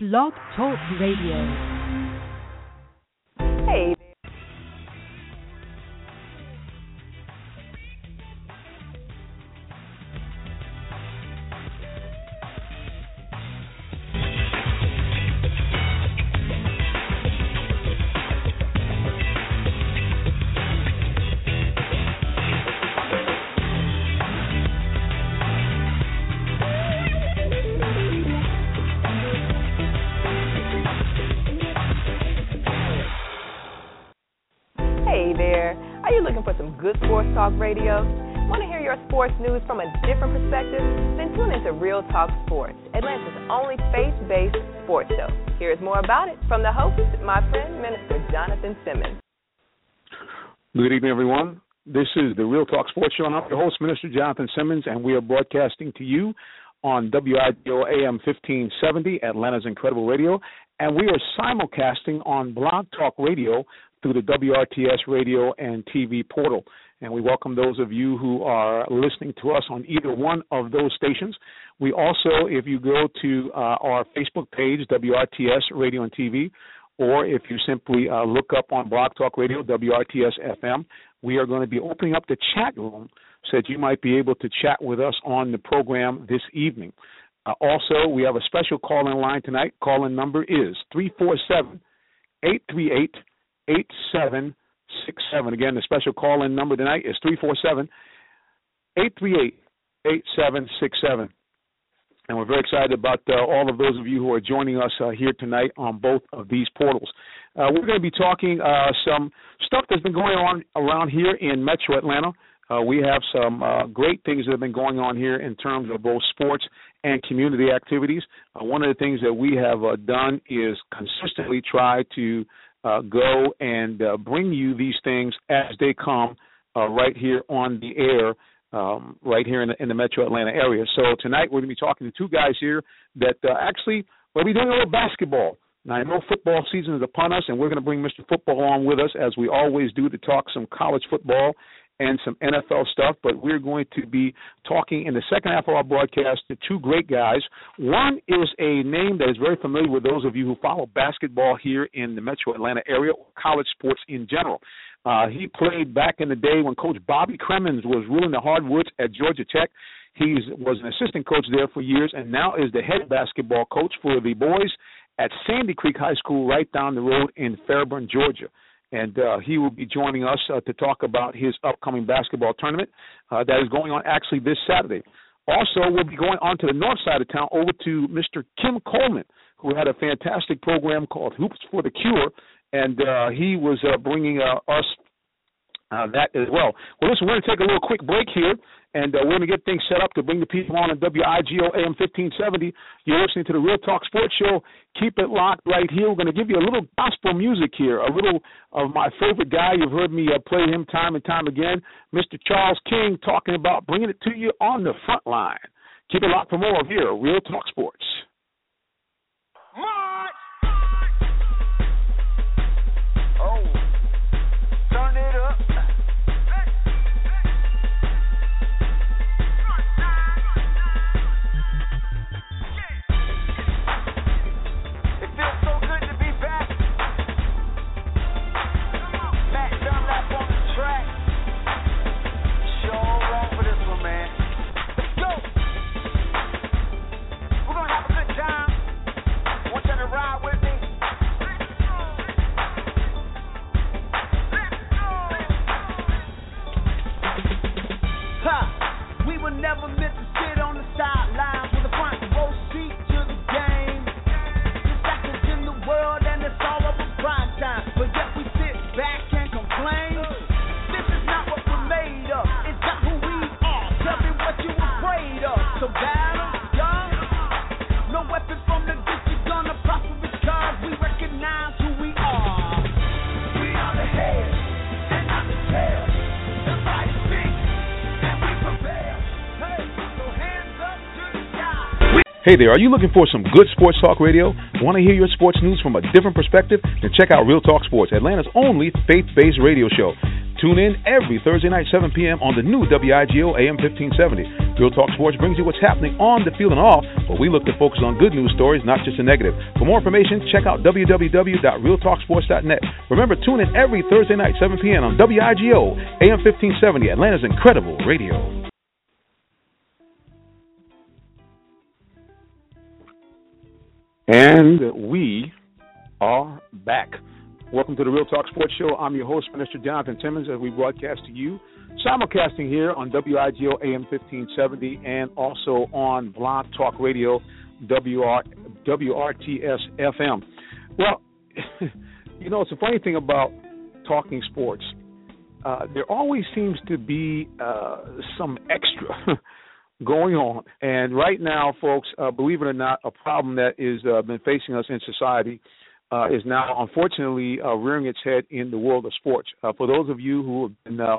Blog Talk Radio. Radio? Want to hear your sports news from a different perspective? Then tune into Real Talk Sports, Atlanta's only faith-based sports show. Here's more about it from the host, my friend, Minister Jonathan Simmons. Good evening, everyone. This is the Real Talk Sports Show, and I'm your host, Minister Jonathan Simmons, and we are broadcasting to you on WIGO AM 1570, Atlanta's Incredible Radio, and we are simulcasting on Blog Talk Radio through the WRTS radio and TV portal. And we welcome those of you who are listening to us on either one of those stations. We also, if you go to uh, our Facebook page, WRTS Radio and TV, or if you simply uh, look up on Blog Talk Radio, WRTS FM, we are going to be opening up the chat room so that you might be able to chat with us on the program this evening. Uh, also, we have a special call in line tonight. Call in number is 347 838 8767. Again, the special call in number tonight is 347 838 8767. And we're very excited about uh, all of those of you who are joining us uh, here tonight on both of these portals. Uh, we're going to be talking uh, some stuff that's been going on around here in Metro Atlanta. Uh, we have some uh, great things that have been going on here in terms of both sports and community activities. one of the things that we have done is consistently try to uh, go and uh, bring you these things as they come uh, right here on the air, um, right here in the, in the Metro Atlanta area. So tonight we're going to be talking to two guys here that uh, actually we'll be doing a little basketball. Now I know football season is upon us, and we're going to bring Mr. Football on with us as we always do to talk some college football and some NFL stuff, but we're going to be talking in the second half of our broadcast to two great guys. One is a name that is very familiar with those of you who follow basketball here in the metro Atlanta area or college sports in general. Uh, he played back in the day when Coach Bobby Cremins was ruling the hardwoods at Georgia Tech. He was an assistant coach there for years and now is the head basketball coach for the boys at Sandy Creek High School right down the road in Fairburn, Georgia and uh, he will be joining us uh, to talk about his upcoming basketball tournament uh, that is going on actually this Saturday. Also, we'll be going on to the north side of town over to Mr. Kim Coleman, who had a fantastic program called Hoops for the Cure, and uh, he was uh, bringing uh, us uh, that as well. Well, listen, we're going to take a little quick break here, and uh, we're going to get things set up to bring the people on on WIGO AM 1570. You're listening to the Real Talk Sports Show. Keep it locked right here. We're going to give you a little gospel music here, a little of my favorite guy. You've heard me uh, play him time and time again, Mr. Charles King, talking about bringing it to you on the front line. Keep it locked for more of here, Real Talk Sports. Hey there, are you looking for some good sports talk radio? Want to hear your sports news from a different perspective? Then check out Real Talk Sports, Atlanta's only faith based radio show. Tune in every Thursday night, 7 p.m. on the new WIGO AM 1570. Real Talk Sports brings you what's happening on the field and off, but we look to focus on good news stories, not just the negative. For more information, check out www.realtalksports.net. Remember, tune in every Thursday night, 7 p.m. on WIGO AM 1570, Atlanta's incredible radio. And we are back. Welcome to the Real Talk Sports Show. I'm your host, Minister Jonathan Simmons, as we broadcast to you, simulcasting here on WIGO AM 1570 and also on Blog Talk Radio, WR, WRTS FM. Well, you know, it's a funny thing about talking sports. Uh, there always seems to be uh, some extra going on. And right now, folks, uh, believe it or not, a problem that uh, been facing us in society – uh, is now unfortunately uh, rearing its head in the world of sports. Uh, for those of you who have been uh,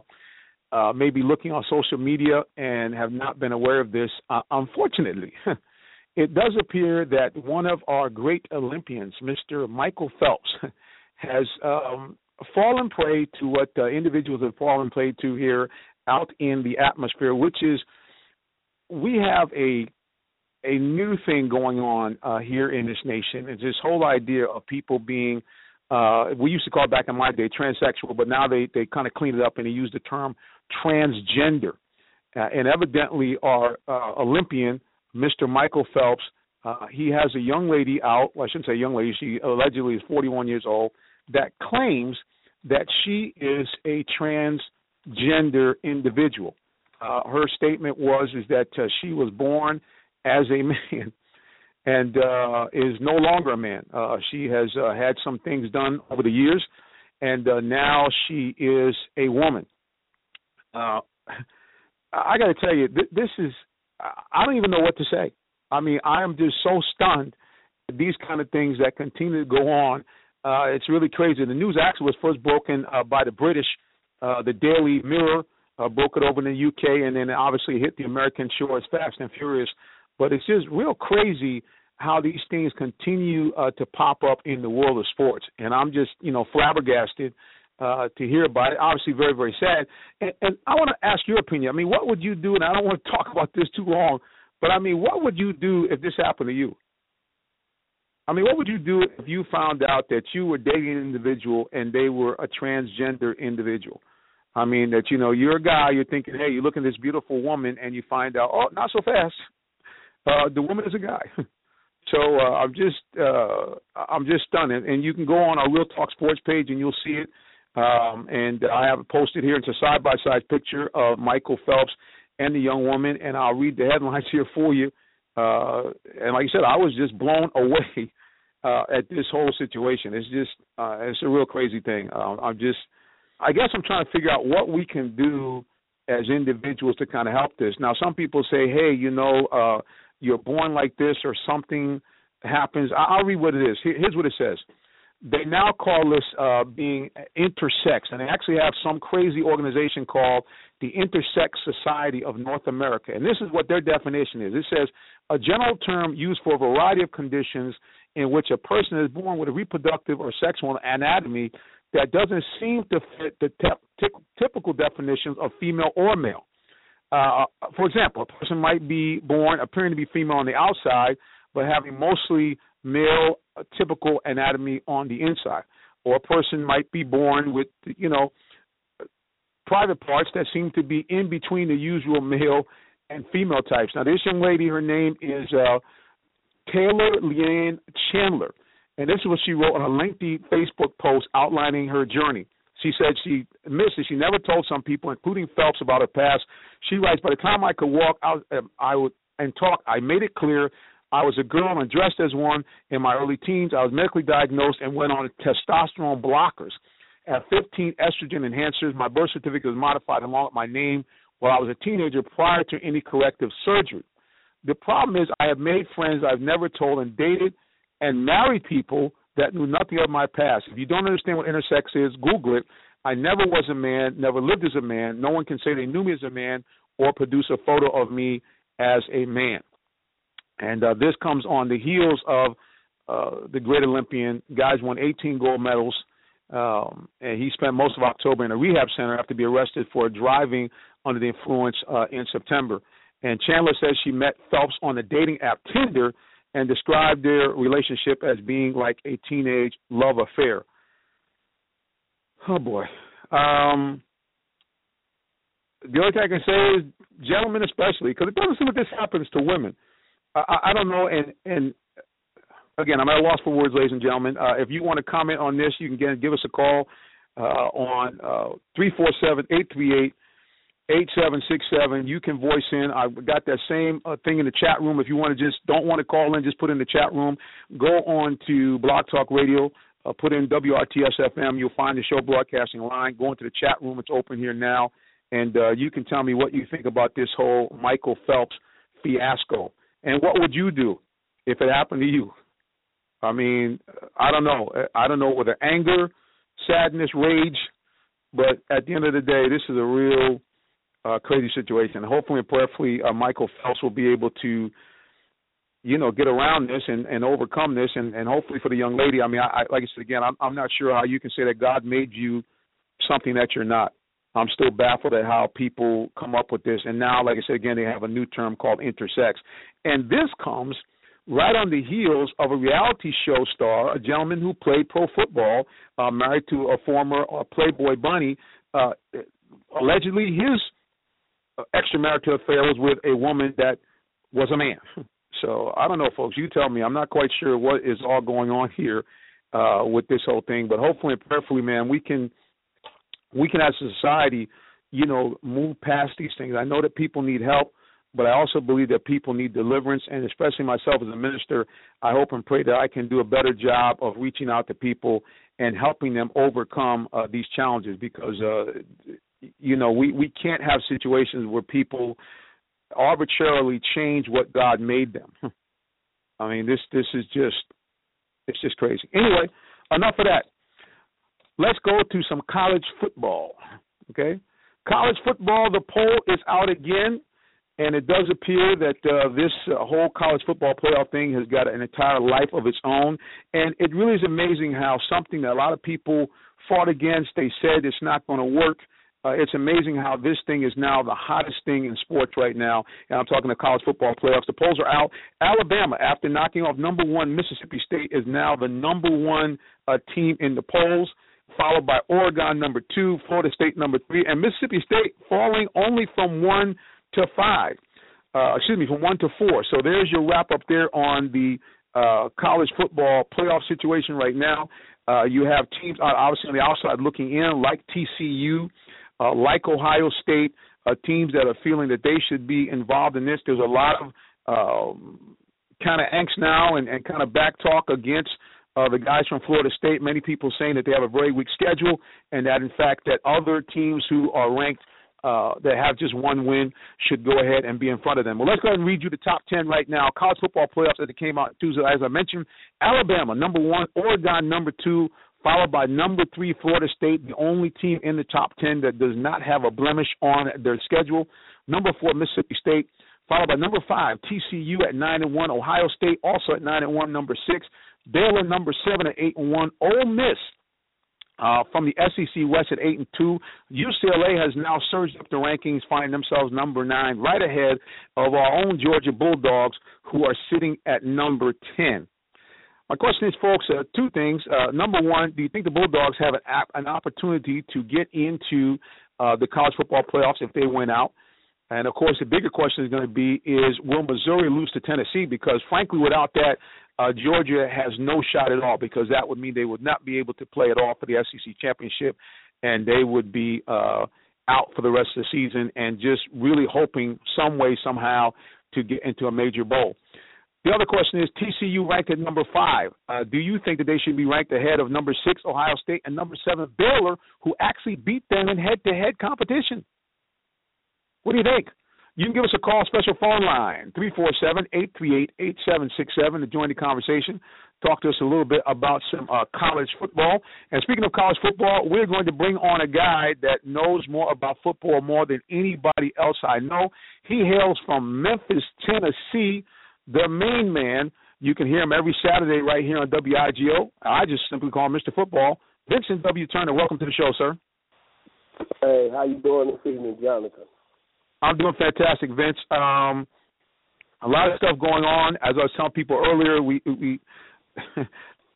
uh, maybe looking on social media and have not been aware of this, uh, unfortunately, it does appear that one of our great Olympians, Mr. Michael Phelps, has um, fallen prey to what individuals have fallen prey to here out in the atmosphere, which is we have a a new thing going on uh, here in this nation. It's this whole idea of people being uh, we used to call it back in my day transsexual, but now they they kind of clean it up and they use the term transgender. Uh, and evidently, our uh, Olympian, Mr. Michael Phelps, uh, he has a young lady out. Well, I shouldn't say young lady. She allegedly is 41 years old. That claims that she is a transgender individual. Uh, her statement was is that uh, she was born as a man and uh, is no longer a man. Uh, she has uh, had some things done over the years, and uh, now she is a woman. Uh, I got to tell you, th- this is, I don't even know what to say. I mean, I am just so stunned at these kind of things that continue to go on. Uh, it's really crazy. The news actually was first broken uh, by the British, uh, the Daily Mirror uh, broke it over in the UK, and then obviously hit the American shores fast and furious but it's just real crazy how these things continue uh, to pop up in the world of sports, and I'm just you know flabbergasted uh, to hear about it. Obviously, very very sad. And, and I want to ask your opinion. I mean, what would you do? And I don't want to talk about this too long, but I mean, what would you do if this happened to you? I mean, what would you do if you found out that you were dating an individual and they were a transgender individual? I mean, that you know you're a guy, you're thinking, hey, you look at this beautiful woman, and you find out, oh, not so fast. Uh, the woman is a guy. so uh, I'm just uh, I'm just stunned. And, you can go on our Real Talk Sports page and you'll see it. Um, and I have posted here. It's a side by side picture of Michael Phelps and the young woman, and I'll read the headlines here for you. Uh, and like I said, I was just blown away uh, at this whole situation. It's just uh, it's a real crazy thing. Uh, I'm just I guess I'm trying to figure out what we can do as individuals to kind of help this. Now, some people say, hey, you know, uh, you're born like this or something happens. I'll read what it is. Here's what it says. They now call this uh, being intersex, and they actually have some crazy organization called the Intersex Society of North America. And this is what their definition is. It says a general term used for a variety of conditions in which a person is born with a reproductive or sexual anatomy that doesn't seem to fit the te- t- typical definitions of female or male. Uh, for example, a person might be born appearing to be female on the outside, but having mostly male uh, typical anatomy on the inside. Or a person might be born with, you know, private parts that seem to be in between the usual male and female types. Now, this young lady, her name is uh, Taylor Lianne Chandler, and this is what she wrote on a lengthy Facebook post outlining her journey. She said she missed it. She never told some people, including Phelps, about her past. She writes, "By the time I could walk out, um, I would and talk. I made it clear I was a girl and dressed as one in my early teens. I was medically diagnosed and went on testosterone blockers. At 15 estrogen enhancers, my birth certificate was modified along with my name while I was a teenager prior to any corrective surgery. The problem is I have made friends I've never told and dated and married people that knew nothing of my past. If you don't understand what intersex is, Google it. I never was a man, never lived as a man. No one can say they knew me as a man or produce a photo of me as a man. And uh, this comes on the heels of uh, the great Olympian. Guys won 18 gold medals um, and he spent most of October in a rehab center after being arrested for driving under the influence uh, in September. And Chandler says she met Phelps on the dating app Tinder and described their relationship as being like a teenage love affair. Oh boy. Um, the only thing I can say is, gentlemen especially, because it doesn't seem like this happens to women. I, I don't know, and and again, I'm at a loss for words, ladies and gentlemen. Uh, if you want to comment on this, you can get, give us a call uh, on uh, three four seven eight three eight eight seven six seven. You can voice in. I've got that same uh, thing in the chat room. If you want to just don't want to call in, just put in the chat room. Go on to Blog Talk Radio. Uh, put in WRTS FM. You'll find the show broadcasting line. Go into the chat room. It's open here now, and uh, you can tell me what you think about this whole Michael Phelps fiasco. And what would you do if it happened to you? I mean, I don't know. I don't know whether anger, sadness, rage, but at the end of the day, this is a real uh, crazy situation. Hopefully and prayerfully, uh, Michael Phelps will be able to, you know, get around this and, and overcome this, and, and hopefully for the young lady. I mean, I, I like I said again, I'm, I'm not sure how you can say that God made you something that you're not. I'm still baffled at how people come up with this. And now, like I said again, they have a new term called intersex, and this comes right on the heels of a reality show star, a gentleman who played pro football, uh, married to a former uh, Playboy bunny. Uh, allegedly, his extramarital affair was with a woman that was a man. So I don't know, folks. You tell me. I'm not quite sure what is all going on here uh, with this whole thing, but hopefully and prayerfully, man, we can we can as a society, you know, move past these things. I know that people need help but I also believe that people need deliverance, and especially myself as a minister, I hope and pray that I can do a better job of reaching out to people and helping them overcome uh, these challenges. Because uh, you know, we we can't have situations where people arbitrarily change what God made them. I mean, this this is just it's just crazy. Anyway, enough of that. Let's go to some college football. Okay, college football. The poll is out again and it does appear that uh, this uh, whole college football playoff thing has got an entire life of its own. And it really is amazing how something that a lot of people fought against, they said it's not going to work. Uh, it's amazing how this thing is now the hottest thing in sports right now. And I'm talking the college football playoffs. The polls are out. Alabama, after knocking off number one Mississippi State, is now the number one uh, team in the polls, followed by Oregon number two, Florida State number three, and Mississippi State falling only from one to five. Uh, excuse me, from one to four. So there's your wrap up there on the uh, college football playoff situation right now. Uh, you have teams uh, obviously on the outside looking in, like TCU, uh, like Ohio State, uh, teams that are feeling that they should be involved in this. There's a lot of um, kind of angst now and, and kind of back talk against uh, the guys from Florida State. Many people saying that they have a very weak schedule, and that in fact that other teams who are ranked uh, that have just one win should go ahead and be in front of them. Well, let's go ahead and read you the top 10 right now. College football playoffs it came out Tuesday. As I mentioned, Alabama, number one, Oregon, number two, followed by number three, Florida State, the only team in the top 10 that does not have a blemish on their schedule. Number four, Mississippi State, followed by number five, TCU at 9 and 1, Ohio State also at 9 and 1, number six, Baylor, number seven at 8 and 1, Ole Miss uh, from the SEC West at eight and two, UCLA has now surged up the rankings, finding themselves number nine, right ahead of our own Georgia Bulldogs, who are sitting at number ten. My question is, folks, uh, two things. Uh, number one, do you think the Bulldogs have an, an opportunity to get into uh, the college football playoffs if they win out? And of course, the bigger question is going to be: Is will Missouri lose to Tennessee? Because frankly, without that, uh, Georgia has no shot at all because that would mean they would not be able to play at all for the SEC championship, and they would be uh, out for the rest of the season and just really hoping some way somehow to get into a major bowl. The other question is TCU ranked at number five. Uh, do you think that they should be ranked ahead of number six Ohio State and number seven Baylor, who actually beat them in head-to-head competition? What do you think? You can give us a call, special phone line, 347-838-8767 to join the conversation. Talk to us a little bit about some uh, college football. And speaking of college football, we're going to bring on a guy that knows more about football more than anybody else I know. He hails from Memphis, Tennessee, the main man. You can hear him every Saturday right here on WIGO. I just simply call him Mr. Football. Vincent W. Turner, welcome to the show, sir. Hey, how you doing this evening, Jonathan? I'm doing fantastic, Vince. Um, a lot of stuff going on. As I was telling people earlier, we we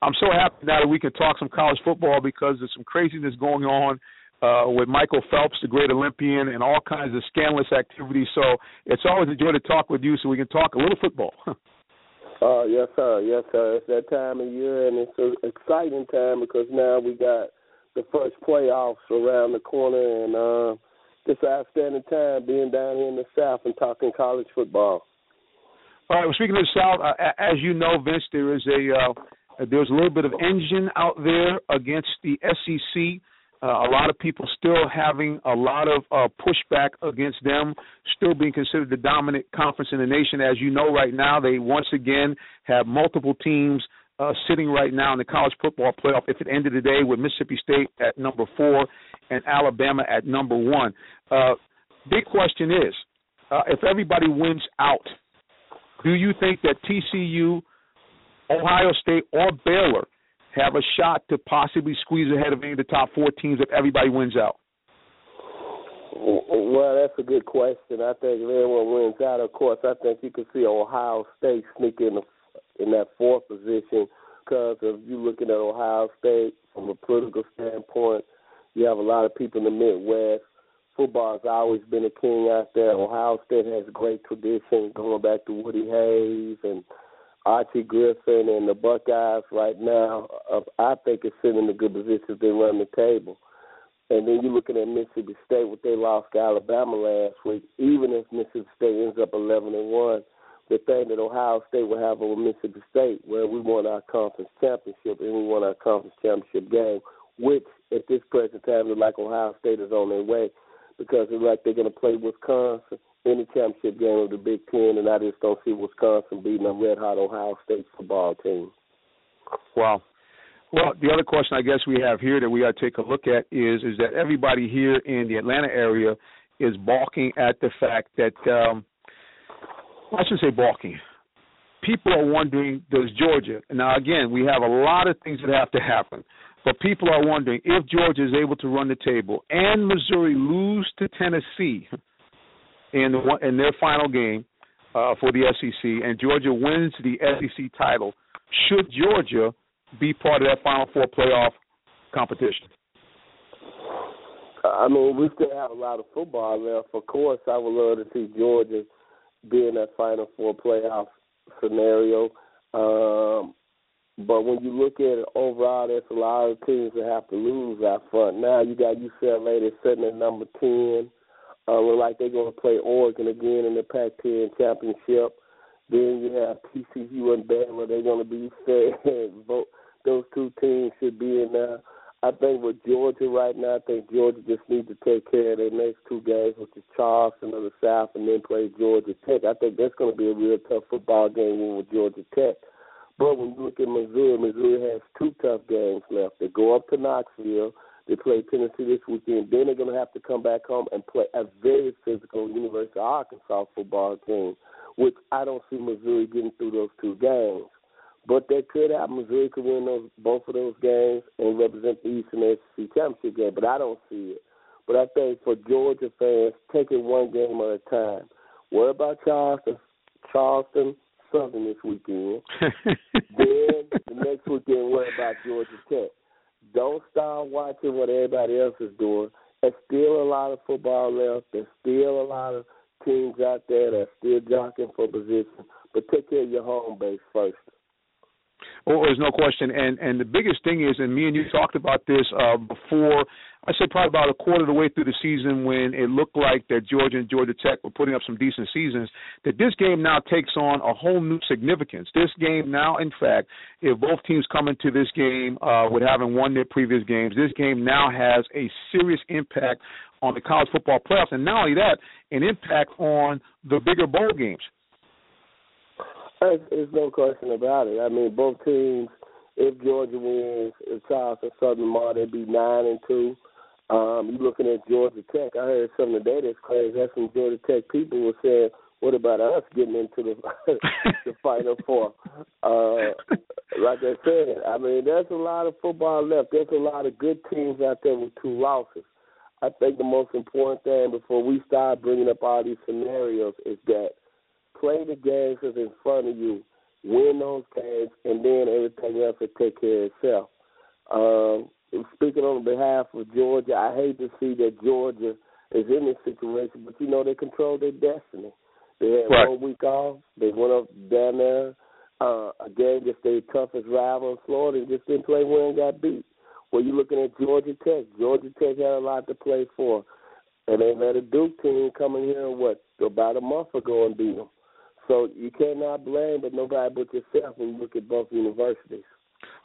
I'm so happy now that we can talk some college football because there's some craziness going on uh, with Michael Phelps, the great Olympian, and all kinds of scandalous activities. So it's always a joy to talk with you so we can talk a little football. uh, yes, sir. Yes, sir. It's that time of year, and it's an exciting time because now we got the first playoffs around the corner, and uh, an outstanding time being down here in the South and talking college football. All right. Well, speaking of the South, uh, as you know, Vince, there is a uh, there's a little bit of engine out there against the SEC. Uh, a lot of people still having a lot of uh, pushback against them, still being considered the dominant conference in the nation. As you know, right now, they once again have multiple teams uh, sitting right now in the college football playoff. If it ended today with Mississippi State at number four and Alabama at number one, uh, big question is uh, if everybody wins out, do you think that TCU, Ohio State, or Baylor have a shot to possibly squeeze ahead of any of the top four teams if everybody wins out? Well, that's a good question. I think if everyone wins out, of course, I think you can see Ohio State sneak in the, in that fourth position because if you're looking at Ohio State from a political standpoint, you have a lot of people in the Midwest. Football has always been a king out there. Ohio State has great tradition going back to Woody Hayes and – Archie Griffin and the Buckeyes right now, I think, is sitting in a good position to run the table. And then you're looking at Mississippi State, what they lost to Alabama last week. Even if Mississippi State ends up 11 and one, the thing that Ohio State will have over Mississippi State, where we won our conference championship and we won our conference championship game, which at this present time like Ohio State is on their way because it's like they're going to play Wisconsin in the championship game of the Big Ten, and I just don't see Wisconsin beating a red hot Ohio State football team. Wow. Well, the other question I guess we have here that we got to take a look at is is that everybody here in the Atlanta area is balking at the fact that um, I should say balking. People are wondering, does Georgia? Now, again, we have a lot of things that have to happen, but people are wondering if Georgia is able to run the table and Missouri lose to Tennessee in the, in their final game uh, for the SEC, and Georgia wins the SEC title, should Georgia be part of that Final Four playoff competition? I mean, we still have a lot of football left. Of course, I would love to see Georgia be in that Final Four playoff scenario. Um, but when you look at it overall, there's a lot of teams that have to lose out front. Now you got UCLA that's sitting at number ten. Uh, look like they're going to play Oregon again in the Pac-10 championship. Then you have TCU and Bama. They're going to be fair. Those two teams should be in there. I think with Georgia right now, I think Georgia just needs to take care of their next two games, which is Charleston of the South, and then play Georgia Tech. I think that's going to be a real tough football game with Georgia Tech. But when you look at Missouri, Missouri has two tough games left. They go up to Knoxville they play Tennessee this weekend. Then they're going to have to come back home and play a very physical University of Arkansas football team, which I don't see Missouri getting through those two games. But they could have Missouri could win those both of those games and represent the Eastern SEC championship game. But I don't see it. But I think for Georgia fans, take it one game at a time. What about Charleston? Charleston Southern this weekend. then the next weekend, what about Georgia Tech? Don't stop watching what everybody else is doing. There's still a lot of football left. There's still a lot of teams out there that are still jockeying for position. But take care of your home base first. Well, there's no question, and and the biggest thing is, and me and you talked about this uh, before. I said probably about a quarter of the way through the season when it looked like that Georgia and Georgia Tech were putting up some decent seasons. That this game now takes on a whole new significance. This game now, in fact, if both teams come into this game uh, with having won their previous games, this game now has a serious impact on the college football playoffs, and not only that, an impact on the bigger bowl games. There's no question about it. I mean, both teams. If Georgia wins, if Charleston Southern Mar, they'd be nine and two. Um, you're looking at Georgia Tech. I heard something today that's crazy. That's some Georgia Tech people were saying, "What about us getting into the the Final Four? Uh, like I said, I mean, there's a lot of football left. There's a lot of good teams out there with two losses. I think the most important thing before we start bringing up all these scenarios is that play the games that's in front of you, win those games, and then everything else will take care of itself. Um, speaking on behalf of Georgia, I hate to see that Georgia is in this situation, but you know they control their destiny. They had right. one week off. They went up down there uh, again against their toughest rival in Florida and just didn't play well and got beat. Well, you're looking at Georgia Tech. Georgia Tech had a lot to play for, and they let a Duke team come in here what about a month ago and beat them. So you cannot blame but nobody but yourself when you look at both universities.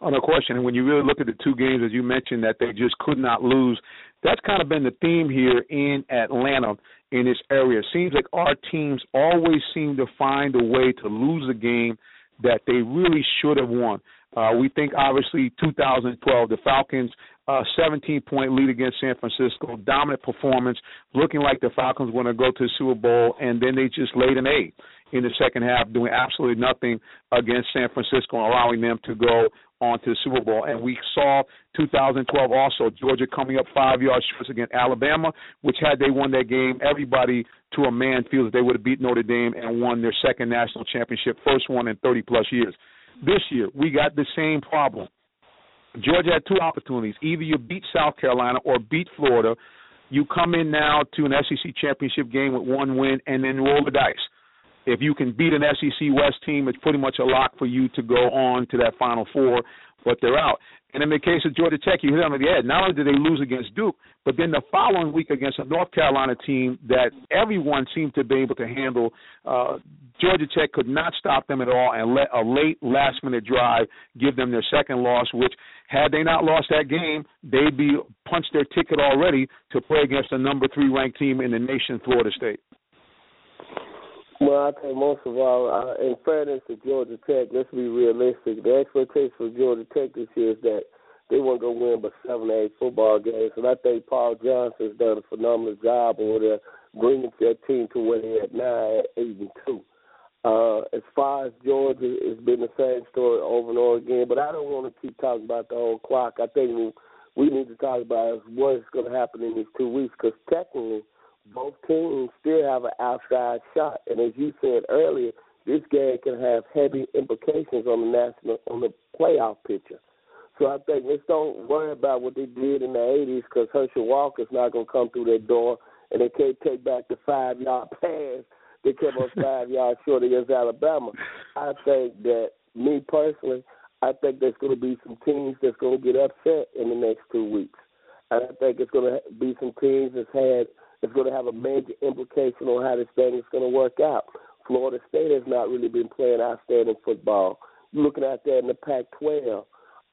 Oh, no question. And when you really look at the two games, as you mentioned, that they just could not lose, that's kind of been the theme here in Atlanta in this area. It seems like our teams always seem to find a way to lose a game that they really should have won. Uh, we think obviously 2012, the Falcons, uh, 17 point lead against San Francisco, dominant performance, looking like the Falcons were going to go to the Super Bowl, and then they just laid an egg in the second half, doing absolutely nothing against San Francisco, and allowing them to go on to the Super Bowl. And we saw 2012 also Georgia coming up five yards short against Alabama, which had they won that game, everybody to a man feels that they would have beat Notre Dame and won their second national championship, first one in 30 plus years. This year, we got the same problem. Georgia had two opportunities. Either you beat South Carolina or beat Florida. You come in now to an SEC championship game with one win and then roll the dice. If you can beat an SEC West team, it's pretty much a lock for you to go on to that Final Four, but they're out. And in the case of Georgia Tech, you hit them on the head. Not only did they lose against Duke, but then the following week against a North Carolina team that everyone seemed to be able to handle. Uh, Georgia Tech could not stop them at all and let a late last minute drive give them their second loss, which had they not lost that game, they'd be punched their ticket already to play against the number three ranked team in the nation, Florida State. Well, I think most of all, uh, in fairness to Georgia Tech, let's be realistic. The expectation for Georgia Tech this year is that they want to go win but seven, eight football games, and I think Paul Johnson has done a phenomenal job over there bringing their team to where they're at now, at eight and two. Uh, as far as Georgia, it's been the same story over and over again. But I don't want to keep talking about the whole clock. I think we, we need to talk about what's going to happen in these two weeks because technically – both teams still have an outside shot. And as you said earlier, this game can have heavy implications on the national on the playoff picture. So I think let's don't worry about what they did in the '80s because Herschel Walker's not going to come through that door, and they can't take back the five yard pass they came up five yards short against Alabama. I think that me personally, I think there's going to be some teams that's going to get upset in the next two weeks. And I think it's going to be some teams that's had is going to have a major implication on how this thing is going to work out. Florida State has not really been playing outstanding football. You're looking at that in the Pac-12,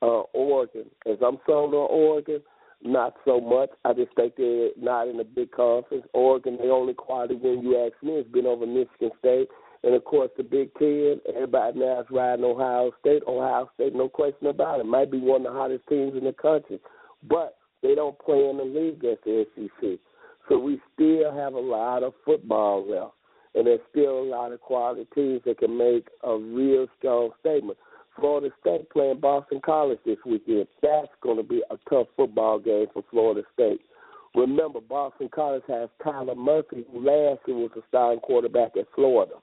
uh, Oregon. As I'm sold on Oregon, not so much. I just think they're not in a big conference. Oregon, the only quality win you ask me has been over Michigan State. And of course, the Big Ten, everybody now is riding Ohio State. Ohio State, no question about it, might be one of the hottest teams in the country. But they don't play in the league as the SEC. So we still have a lot of football left. And there's still a lot of quality teams that can make a real strong statement. Florida State playing Boston College this weekend. That's going to be a tough football game for Florida State. Remember, Boston College has Tyler Murphy, who last year was a starting quarterback at Florida.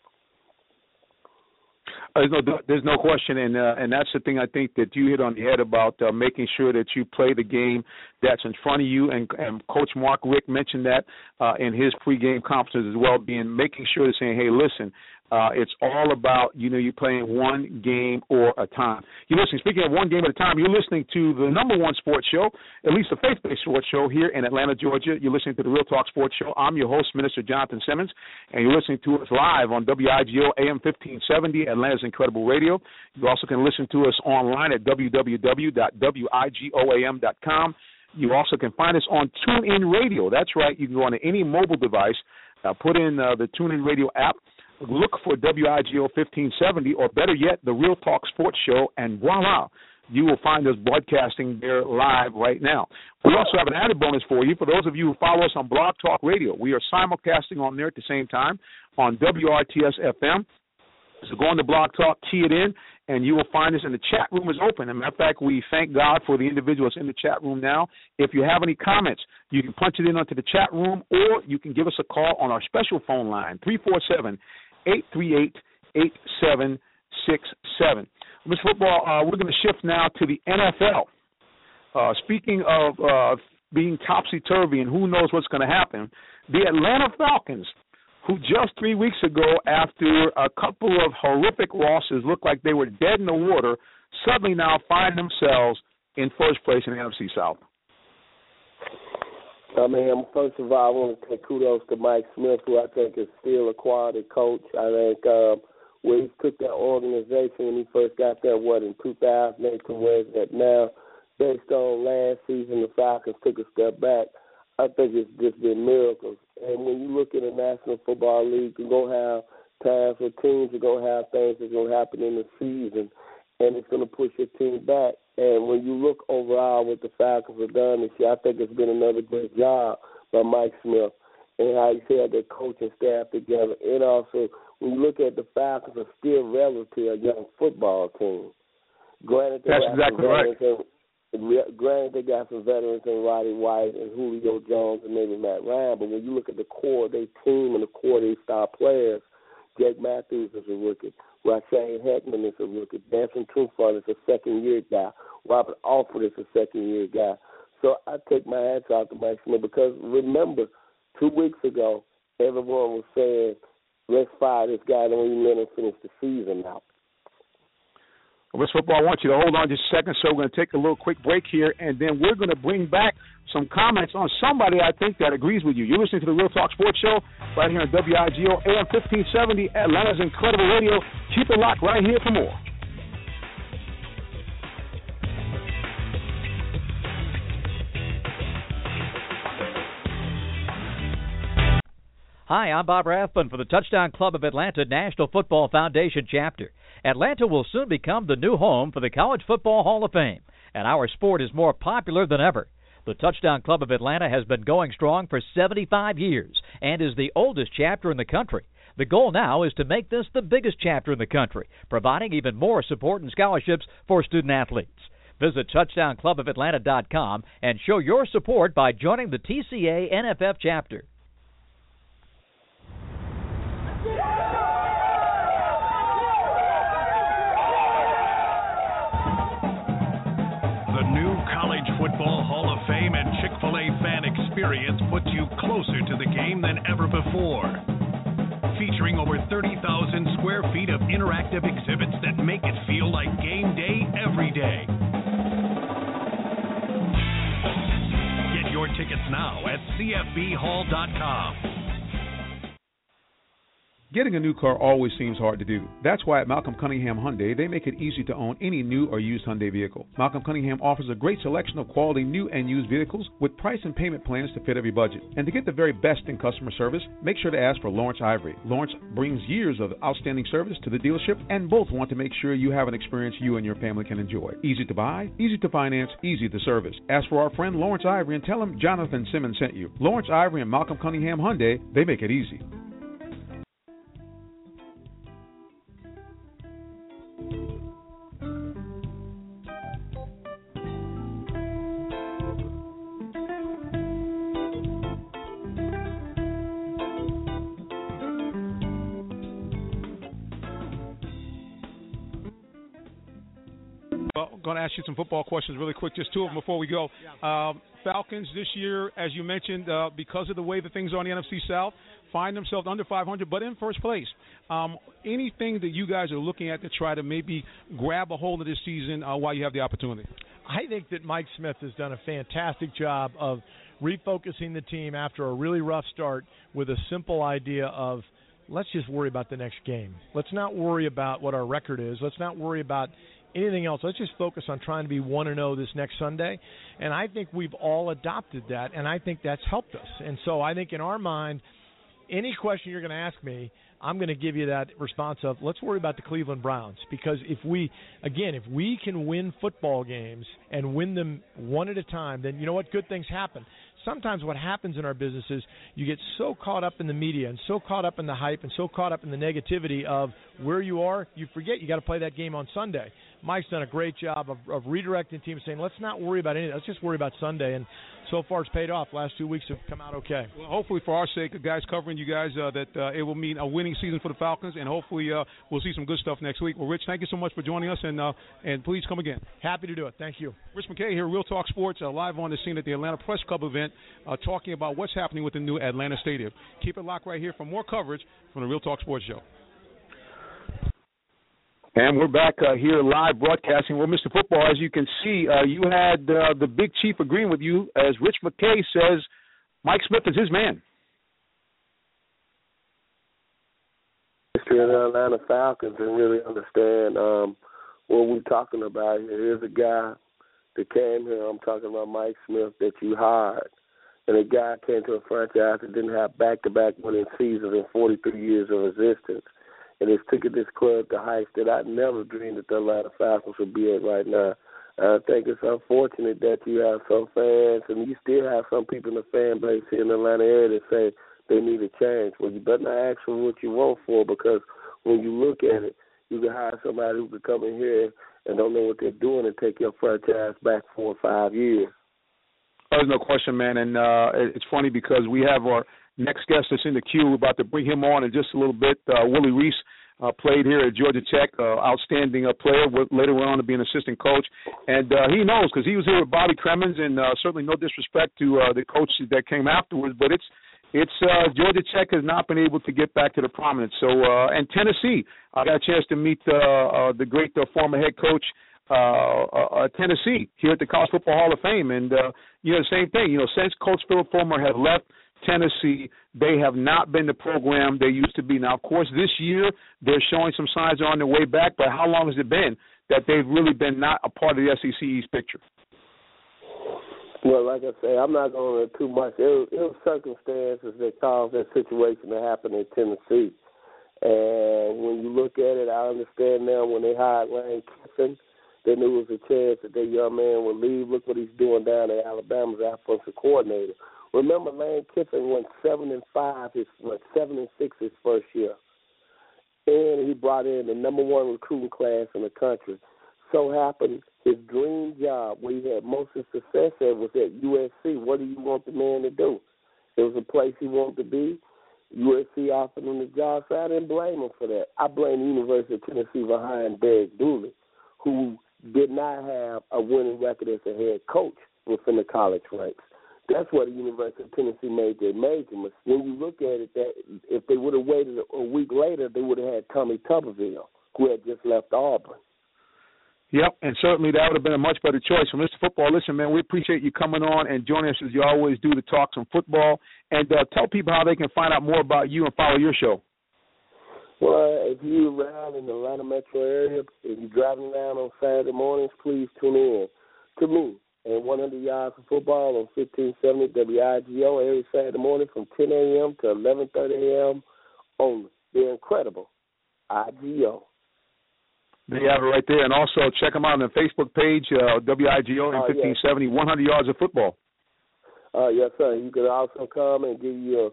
There's no, there's no question, and uh, and that's the thing I think that you hit on the head about uh, making sure that you play the game that's in front of you. And, and Coach Mark Richt mentioned that uh, in his pregame conference as well, being making sure to saying, hey, listen, uh, it's all about you know you're playing one game or a time. You're listening. Speaking of one game at a time, you're listening to the number one sports show, at least the faith-based sports show here in Atlanta, Georgia. You're listening to the Real Talk Sports Show. I'm your host, Minister Jonathan Simmons, and you're listening to us live on WIGO AM 1570, Atlanta's Incredible Radio. You also can listen to us online at www.wigoam.com. You also can find us on TuneIn Radio. That's right. You can go on any mobile device, uh, put in uh, the TuneIn Radio app look for WIGO 1570, or better yet, the Real Talk Sports Show, and voila, you will find us broadcasting there live right now. We also have an added bonus for you. For those of you who follow us on Blog Talk Radio, we are simulcasting on there at the same time on WRTS FM. So go on to Blog Talk, key it in, and you will find us in the chat room is open. As a matter of fact, we thank God for the individuals in the chat room now. If you have any comments, you can punch it in onto the chat room, or you can give us a call on our special phone line, 347 838 8767. Mr. Football, uh, we're going to shift now to the NFL. Uh, speaking of uh, being topsy turvy and who knows what's going to happen, the Atlanta Falcons, who just three weeks ago, after a couple of horrific losses, looked like they were dead in the water, suddenly now find themselves in first place in the NFC South. I mean, first of all, I want to say kudos to Mike Smith, who I think is still a quality coach. I think um, where he took that organization when he first got there, what, in 2008 to where it's at now, based on last season, the Falcons took a step back. I think it's just been miracles. And when you look at the National Football League, you're going to have times where teams are going to have things that's going to happen in the season, and it's going to push your team back. And when you look overall what the Falcons have done this year, I think it's been another great job by Mike Smith and how he's held their coaching staff together. And also, when you look at the Falcons, are still relatively a young football team. Granted, That's exactly right. And, granted, they got some veterans in Roddy White and Julio Jones and maybe Matt Ryan, but when you look at the core of their team and the core of their star players, Jake Matthews is a rookie. Ra'Shede Hageman is a rookie. Desmond Trufant is a second year guy. Robert Alford is a second year guy. So I take my hats off to Mike Smith because remember, two weeks ago, everyone was saying, let's fire this guy, don't even let him finish the season out. Mr. Football, I want you to hold on just a second. So we're going to take a little quick break here, and then we're going to bring back some comments on somebody I think that agrees with you. You're listening to the Real Talk Sports Show right here on WIGO AM 1570, Atlanta's Incredible Radio. Keep it locked right here for more. Hi, I'm Bob Rathbun for the Touchdown Club of Atlanta National Football Foundation chapter. Atlanta will soon become the new home for the College Football Hall of Fame, and our sport is more popular than ever. The Touchdown Club of Atlanta has been going strong for 75 years and is the oldest chapter in the country. The goal now is to make this the biggest chapter in the country, providing even more support and scholarships for student athletes. Visit TouchdownClubOfAtlanta.com and show your support by joining the TCA NFF chapter. Experience puts you closer to the game than ever before. Featuring over 30,000 square feet of interactive exhibits that make it feel like game day every day. Get your tickets now at CFBHall.com. Getting a new car always seems hard to do. That's why at Malcolm Cunningham Hyundai, they make it easy to own any new or used Hyundai vehicle. Malcolm Cunningham offers a great selection of quality new and used vehicles with price and payment plans to fit every budget. And to get the very best in customer service, make sure to ask for Lawrence Ivory. Lawrence brings years of outstanding service to the dealership, and both want to make sure you have an experience you and your family can enjoy. Easy to buy, easy to finance, easy to service. Ask for our friend Lawrence Ivory and tell him Jonathan Simmons sent you. Lawrence Ivory and Malcolm Cunningham Hyundai, they make it easy. Going to ask you some football questions really quick, just two of them before we go. Um, Falcons this year, as you mentioned, uh, because of the way that things are in the NFC South, find themselves under 500, but in first place. Um, anything that you guys are looking at to try to maybe grab a hold of this season uh, while you have the opportunity? I think that Mike Smith has done a fantastic job of refocusing the team after a really rough start with a simple idea of let's just worry about the next game. Let's not worry about what our record is. Let's not worry about anything else. Let's just focus on trying to be 1 and 0 this next Sunday. And I think we've all adopted that and I think that's helped us. And so I think in our mind any question you're going to ask me, I'm going to give you that response of let's worry about the Cleveland Browns because if we again if we can win football games and win them one at a time then you know what good things happen. sometimes what happens in our business is you get so caught up in the media and so caught up in the hype and so caught up in the negativity of where you are, you forget you got to play that game on Sunday. Mike's done a great job of, of redirecting teams, saying let's not worry about anything, let's just worry about Sunday. And so far, it's paid off. Last two weeks have come out okay. Well, hopefully, for our sake, the guys covering you guys, uh, that uh, it will mean a winning season for the Falcons, and hopefully, uh, we'll see some good stuff next week. Well, Rich, thank you so much for joining us, and uh, and please come again. Happy to do it. Thank you. Rich McKay here, Real Talk Sports, uh, live on the scene at the Atlanta Press Club event, uh, talking about what's happening with the new Atlanta Stadium. Keep it locked right here for more coverage from the Real Talk Sports Show. And we're back uh, here live broadcasting. Well, Mr. Football, as you can see, uh, you had uh, the big chief agreeing with you as Rich McKay says Mike Smith is his man. History of the Atlanta Falcons and really understand um, what we're talking about here. Here's a guy that came here. I'm talking about Mike Smith that you hired. And a guy came to a franchise that didn't have back to back winning seasons in 43 years of existence and it's taken this club to heights that I never dreamed that the Atlanta Falcons would be at right now. I think it's unfortunate that you have some fans, and you still have some people in the fan base here in the Atlanta area that say they need a change. Well, you better not ask for what you want for, because when you look at it, you can hire somebody who can come in here and don't know what they're doing and take your franchise back four or five years. There's no question, man, and uh, it's funny because we have our next guest that's in the queue. We're about to bring him on in just a little bit. Uh, Willie Reese uh, played here at Georgia Tech, uh, outstanding uh, player. Later went on to be an assistant coach, and uh, he knows because he was here with Bobby Cremins, and uh, certainly no disrespect to uh, the coach that came afterwards, but it's it's uh, Georgia Tech has not been able to get back to the prominence. So uh, and Tennessee, I got a chance to meet uh, uh, the great uh, former head coach uh, uh, Tennessee here at the College Football Hall of Fame, and uh, you know the same thing. You know since Coach Phillip Fulmer has left Tennessee. They have not been the program they used to be. Now, of course, this year they're showing some signs on their way back, but how long has it been that they've really been not a part of the SEC East picture? Well, like I say, I'm not going to too much. It was, it was circumstances that caused that situation to happen in Tennessee. And when you look at it, I understand now when they hired Lane Kiffin, they knew there was a chance that their young man would leave. Look what he's doing down at Alabama's offensive coordinator. Remember, Lane Kiffin went seven and five. His went seven and six his first year, and he brought in the number one recruiting class in the country. So happened his dream job, where he had most of success at, was at USC. What do you want the man to do? It was a place he wanted to be. USC offered him the job, so I didn't blame him for that. I blame the University of Tennessee behind Derek Dooley, who did not have a winning record as a head coach within the college ranks. That's what the University of Tennessee made their major. When you look at it, that if they would have waited a week later, they would have had Tommy Tuberville, who had just left Auburn. Yep, and certainly that would have been a much better choice. So, Mr. Football, listen, man, we appreciate you coming on and joining us as you always do to talk some football. And uh, tell people how they can find out more about you and follow your show. Well, if you're around in the Atlanta metro area, if you're driving around on Saturday mornings, please tune in to me and 100 yards of football on 1570 WIGO every Saturday morning from 10 a.m. to 11:30 a.m. on the incredible IGO. There you have it right there, and also check them out on the Facebook page, uh, WIGO and 1570 yes. 100 yards of football. Uh, yes, sir. You can also come and give you a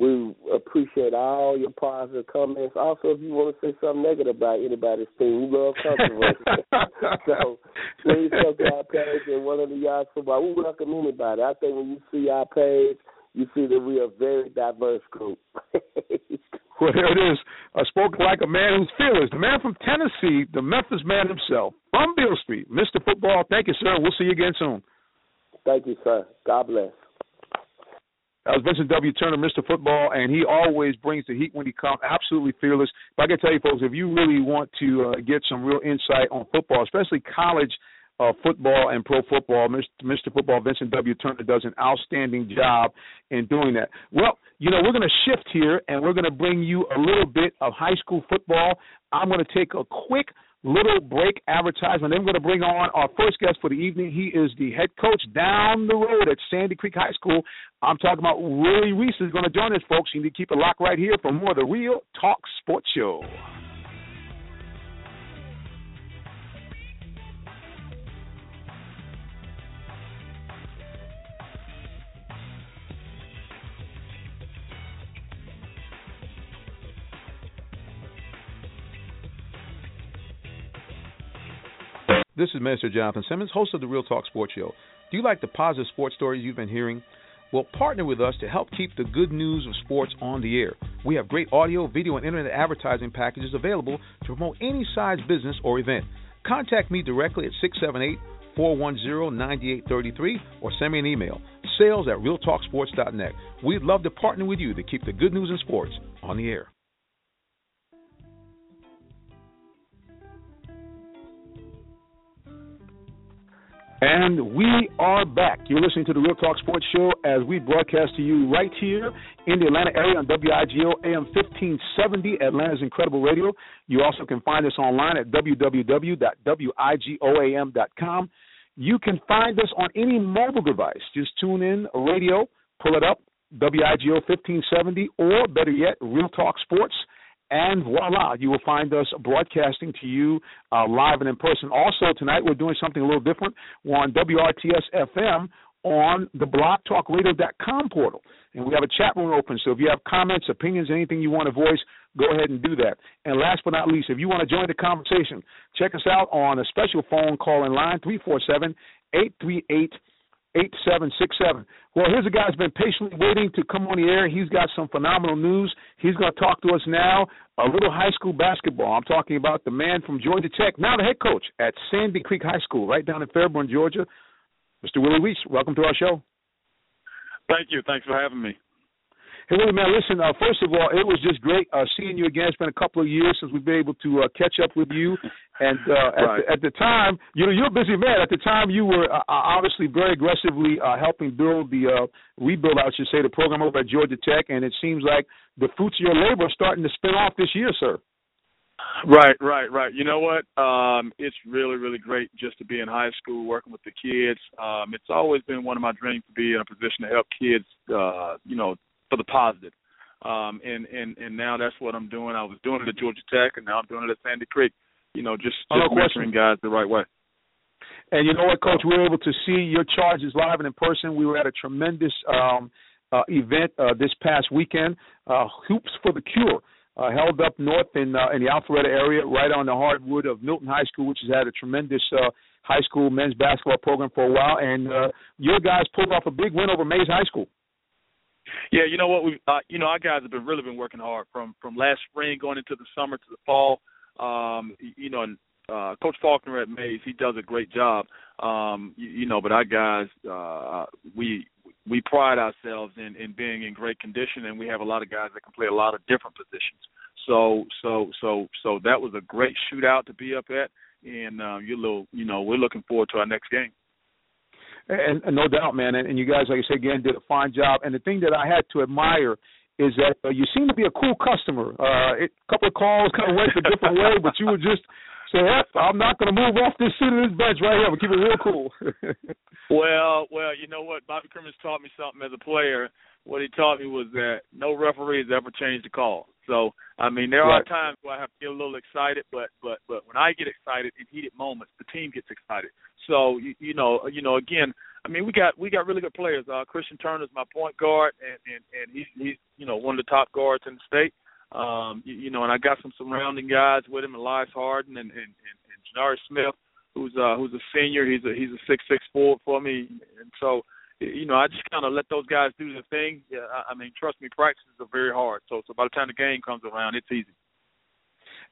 we appreciate all your positive comments. Also, if you want to say something negative about anybody's team, we love controversy. so please come to our page and one of the yards football. We welcome anybody. I think when you see our page, you see that we are a very diverse group. well, there it is. Uh, I spoke like a man who's fearless. The man from Tennessee, the Memphis man himself, from Beale Street. Mr. Football, thank you, sir. We'll see you again soon. Thank you, sir. God bless. Was Vincent W. Turner, Mr. Football, and he always brings the heat when he comes. Absolutely fearless. But I can tell you, folks, if you really want to uh, get some real insight on football, especially college uh, football and pro football, Mr. Mr. Football Vincent W. Turner does an outstanding job in doing that. Well, you know, we're going to shift here, and we're going to bring you a little bit of high school football. I'm going to take a quick little break advertisement. Then we're going to bring on our first guest for the evening. He is the head coach down the road at Sandy Creek High School. I'm talking about Willie Reese is going to join us, folks. You need to keep it locked right here for more of the Real Talk Sports Show. This is Minister Jonathan Simmons, host of the Real Talk Sports Show. Do you like the positive sports stories you've been hearing? Well, partner with us to help keep the good news of sports on the air. We have great audio, video, and internet advertising packages available to promote any size business or event. Contact me directly at 678 410 9833 or send me an email sales at realtalksports.net. We'd love to partner with you to keep the good news in sports on the air. And we are back. You're listening to the Real Talk Sports Show as we broadcast to you right here in the Atlanta area on WIGO AM 1570, Atlanta's Incredible Radio. You also can find us online at www.wigoam.com. You can find us on any mobile device. Just tune in radio, pull it up, WIGO 1570, or better yet, Real Talk Sports and voila, you will find us broadcasting to you uh, live and in person. Also, tonight we're doing something a little different. We're on WRTS FM on the blogtalkradio.com portal. And we have a chat room open. So if you have comments, opinions, anything you want to voice, go ahead and do that. And last but not least, if you want to join the conversation, check us out on a special phone call in line 347 838 8767. Well, here's a guy who's been patiently waiting to come on the air. He's got some phenomenal news. He's going to talk to us now. A little high school basketball. I'm talking about the man from Georgia Tech, now the head coach at Sandy Creek High School, right down in Fairburn, Georgia. Mr. Willie Weeks, welcome to our show. Thank you. Thanks for having me. Hey, Willie, man, listen, uh, first of all, it was just great uh, seeing you again. It's been a couple of years since we've been able to uh, catch up with you. And uh, at, the, at the time, you know, you're a busy man. At the time, you were uh, obviously very aggressively uh, helping build the, uh, rebuild, I should say, the program over at Georgia Tech. And it seems like the fruits of your labor are starting to spin off this year, sir. Right, right, right. You know what? Um, it's really, really great just to be in high school working with the kids. Um, it's always been one of my dreams to be in a position to help kids, uh, you know, for the positive. Um, and and and now that's what I'm doing. I was doing it at Georgia Tech, and now I'm doing it at Sandy Creek. You know, just just no mentoring guys the right way. And you know what, Coach? We were able to see your charges live and in person. We were at a tremendous um, uh, event uh, this past weekend, uh, Hoops for the Cure, uh, held up north in uh, in the Alpharetta area, right on the hardwood of Milton High School, which has had a tremendous uh, high school men's basketball program for a while. And uh, your guys pulled off a big win over Mays High School. Yeah, you know what we, uh, you know, our guys have been really been working hard from from last spring going into the summer to the fall. Um, you know, and uh, Coach Faulkner at Mays, he does a great job. Um, you, you know, but our guys, uh, we we pride ourselves in in being in great condition, and we have a lot of guys that can play a lot of different positions. So so so so that was a great shootout to be up at, and uh, you little, you know, we're looking forward to our next game. And, and no doubt, man. And, and you guys, like I said again, did a fine job. And the thing that I had to admire is that uh, you seem to be a cool customer. Uh, a couple of calls kind of went a different way, but you would just say, "Yep, I'm not going to move off this seat of this bench right here. But keep it real cool." Well, well, you know what? Bobby Cremins taught me something as a player. What he taught me was that no referee has ever changed the call. So, I mean, there Right. are times where I have to get a little excited, but but but when I get excited in heated moments, the team gets excited. So, you, you know, you know, again, I mean, we got we got really good players. Uh, Christian Turner's my point guard, and and and he's he's you know one of the top guards in the state. Um, you, you know, and I got some surrounding guys with him, Elias Harden and and and, and Janari Smith, who's uh who's a senior. He's a he's a six six four for me, and so you know I just kind of let those guys do their thing. Yeah, I, I mean, trust me, practices are very hard. So so by the time the game comes around, it's easy.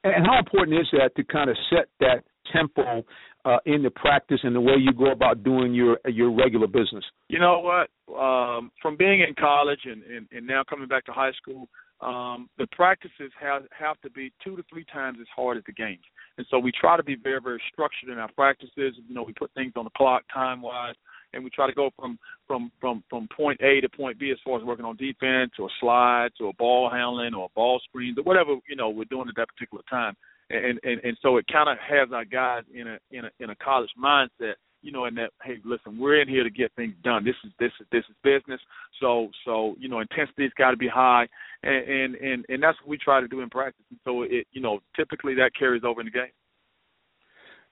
and how important is that to kind of set that tempo uh, in the practice and the way you go about doing your your regular business? You know what? Um, from being in college and, and, and now coming back to high school, um, the practices have have to be two to three times as hard as the games. And so we try to be very, very structured in our practices. You know, we put things on the clock time wise and we try to go from from from from point A to point B as far as working on defense or slides or ball handling or ball screens or whatever, you know, we're doing at that particular time. And and, and so it kind of has our guys in a in a in a college mindset you know, in that hey, listen, we're in here to get things done. This is this is this is business. So so you know, intensity's got to be high, and, and and and that's what we try to do in practice. And so it you know, typically that carries over in the game.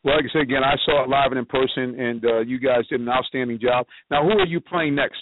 Well, like I said again, I saw it live and in person, and uh, you guys did an outstanding job. Now, who are you playing next?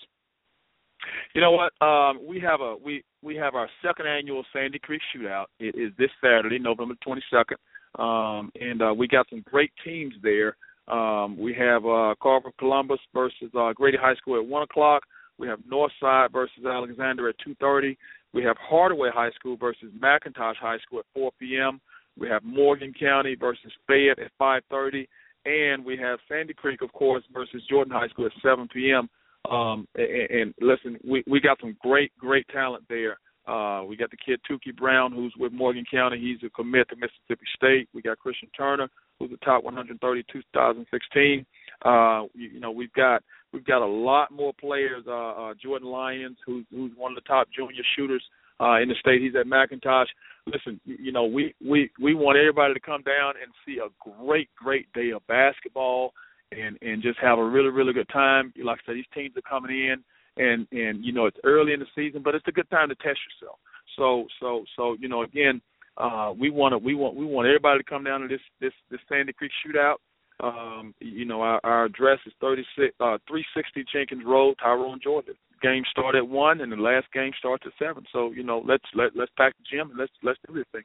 You know what? Um, we have a we we have our second annual Sandy Creek Shootout. It is this Saturday, November twenty second, um, and uh, we got some great teams there. Um, we have uh, Carver Columbus versus uh, Grady High School at one o'clock. We have Northside versus Alexander at two thirty. We have Hardaway High School versus McIntosh High School at 4 p.m. We have Morgan County versus Fayette at 5:30, and we have Sandy Creek, of course, versus Jordan High School at 7 p.m. Um, and, and listen, we we got some great great talent there. Uh, we got the kid Tookie Brown, who's with Morgan County. He's a commit to Mississippi State. We got Christian Turner, who's the top 130 2016. Uh, you, know, we've got we've got a lot more players. Uh, uh, Jordan Lyons, who's who's one of the top junior shooters uh, in the state. He's at McIntosh. Listen, you know, we we we want everybody to come down and see a great great day of basketball and and just have a really really good time. Like I said, these teams are coming in and and you know it's early in the season, but it's a good time to test yourself. So so so you know again, uh, we want to we want we want everybody to come down to this this this Sandy Creek shootout. Um, you know our, our address is 36 uh, 360 Jenkins Road, Tyrone, Georgia. Game start at one, and the last game starts at seven. So you know let's let let's pack the gym and let's let's do this thing.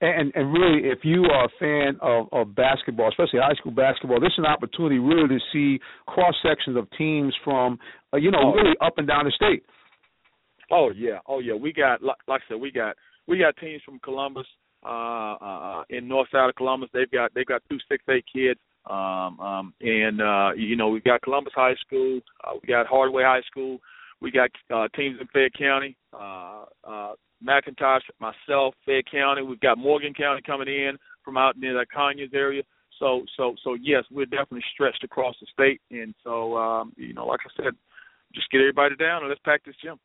And and really, if you are a fan of, of basketball, especially high school basketball, this is an opportunity really to see cross sections of teams from uh, you know Oh. really up and down the state. Oh yeah, oh yeah. We got like, like I said, we got we got teams from Columbus, uh, uh in north side of Columbus. They've got they've got two six eight kids. Um, um, and uh, you know we've got Columbus High School, uh, we got Hardaway High School, we got uh, teams in Fayette County, uh, uh, McIntosh, myself, Fayette County. We've got Morgan County coming in from out near the Conyers area. So so so yes, we're definitely stretched across the state, and so um, you know, like I said, just get everybody down and let's pack this gym.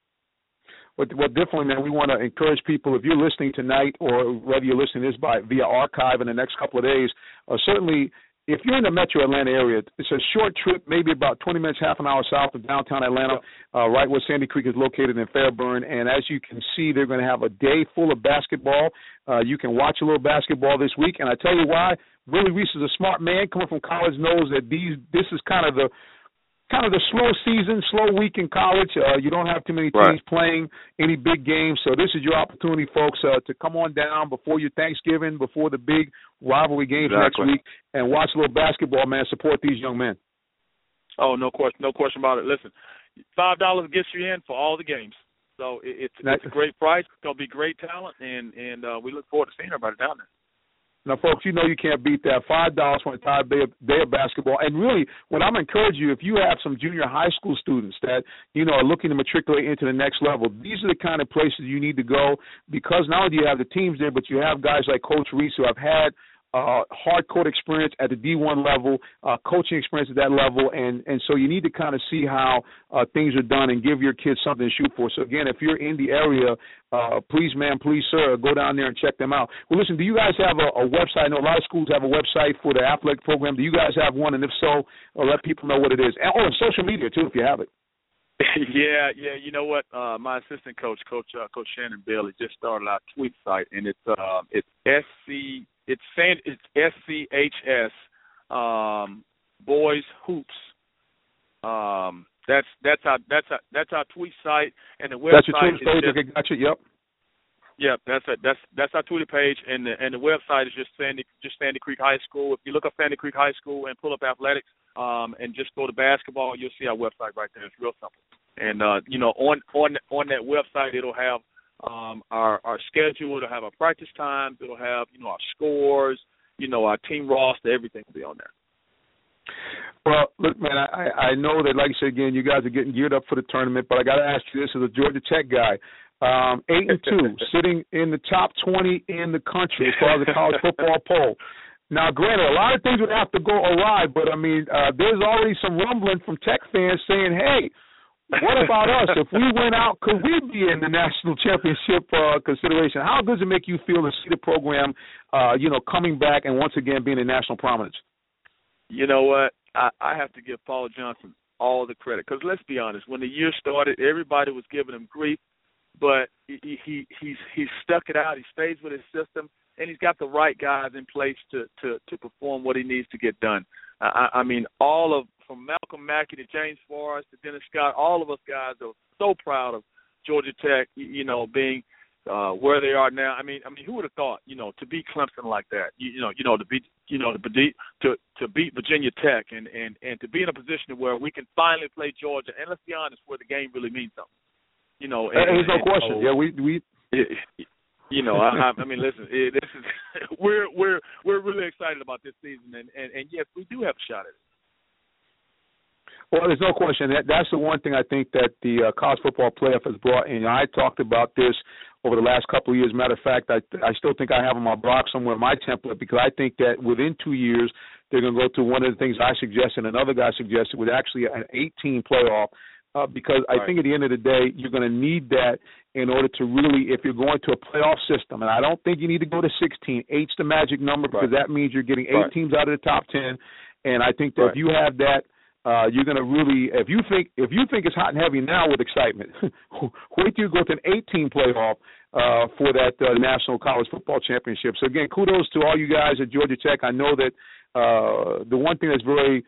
But well, definitely, man, we want to encourage people. If you're listening tonight, or whether you're listening to this by via archive in the next couple of days, uh, certainly if you're in the Metro Atlanta area, it's a short trip, maybe about 20 minutes, half an hour south of downtown Atlanta, uh, right where Sandy Creek is located in Fairburn. And as you can see, they're going to have a day full of basketball. Uh, you can watch a little basketball this week, and I tell you why. Willie Reese is a smart man coming from college, knows that these this is kind of the kind of the slow season, slow week in college. Uh, you don't have too many teams Right. playing any big games, so this is your opportunity, folks, uh, to come on down before your Thanksgiving, before the big rivalry games Exactly. next week, and watch a little basketball, man. Support these young men. Oh, no question, no question about it. Listen, five dollars gets you in for all the games. So it, it's it's a great price. It's gonna be great talent, and and uh, we look forward to seeing everybody down there. Now, folks, you know you can't beat that. Five dollars for an entire day of, day of basketball. And really, what I'm encouraging you, if you have some junior high school students that you know are looking to matriculate into the next level, these are the kind of places you need to go because not only do you have the teams there, but you have guys like Coach Reese who have had uh, hard court experience at the D1 level, uh, coaching experience at that level, and and so you need to kind of see how uh, things are done and give your kids something to shoot for. So again, if you're in the area, uh, please, ma'am, please, sir, go down there and check them out. Well, listen, do you guys have a, a website? I know a lot of schools have a website for the athletic program. Do you guys have one? And if so, uh, let people know what it is. And, oh, and social media too, if you have it. yeah, yeah. You know what? Uh, my assistant coach, Coach uh, Coach Shannon Bailey, just started our tweet site, and it's uh, it's SC it's San, it's SCHS um, Boys Hoops. Um, that's that's our that's our that's our tweet site, and the website. That's your Twitter page. just, Okay, gotcha. Yep. yeah, that's it. That's that's our Twitter page, and the and the website is just Sandy just Sandy Creek High School. If you look up Sandy Creek High School and pull up athletics, um, and just go to basketball, you'll see our website right there. It's real simple. And uh, you know, on on on that website, it'll have um, our our schedule. It'll have our practice times. It'll have you know our scores. You know, our team roster. Everything will be on there. Well, look, man, I I know that, like I said again, you guys are getting geared up for the tournament, but I got to ask you this as a Georgia Tech guy. Um, eight and two, sitting in the top twenty in the country as far as the college football poll. Now, granted, a lot of things would have to go awry, but I mean, uh, there's already some rumbling from Tech fans saying, "Hey, what about us? If we went out, could we be in the national championship uh, consideration? How does it make you feel to see the program, uh, you know, coming back and once again being in national prominence?" You know what? I, I have to give Paul Johnson all the credit because let's be honest. When the year started, everybody was giving him grief, but he, he he's he's stuck it out. He stays with his system, and he's got the right guys in place to to to perform what he needs to get done. I, I mean, all of from Malcolm Mackey to James Forrest to Dennis Scott, all of us guys are so proud of Georgia Tech. You know, being uh, where they are now. I mean, I mean, who would have thought, you know, to beat Clemson like that, you, you know, you know, to beat, you know, to beat to to beat Virginia Tech, and and and to be in a position where we can finally play Georgia, and let's be honest, where the game really means something. You know, and, there's no and, question. So, yeah, we we. It, you know, I, I mean, listen, it, this is we're we're we're really excited about this season, and and, and yes, we do have a shot at it. Well, there's no question that that's the one thing I think that the uh, college football playoff has brought in. I talked about this over the last couple of years. Matter of fact, I I still think I have on my blog somewhere my template because I think that within two years they're going to go to one of the things I suggested and another guy suggested with actually an 18 playoff. Uh, because I right. think at the end of the day, you're going to need that in order to really, if you're going to a playoff system, and I don't think you need to go to 16. Eight's the magic number because right. that means you're getting eight right. teams out of the top 10. And I think that if you have that, uh, you're going to really, if you think if you think it's hot and heavy now with excitement, wait till you go to an 18 playoff uh, for that uh, National College Football Championship. So again, kudos to all you guys at Georgia Tech. I know that uh, the one thing that's very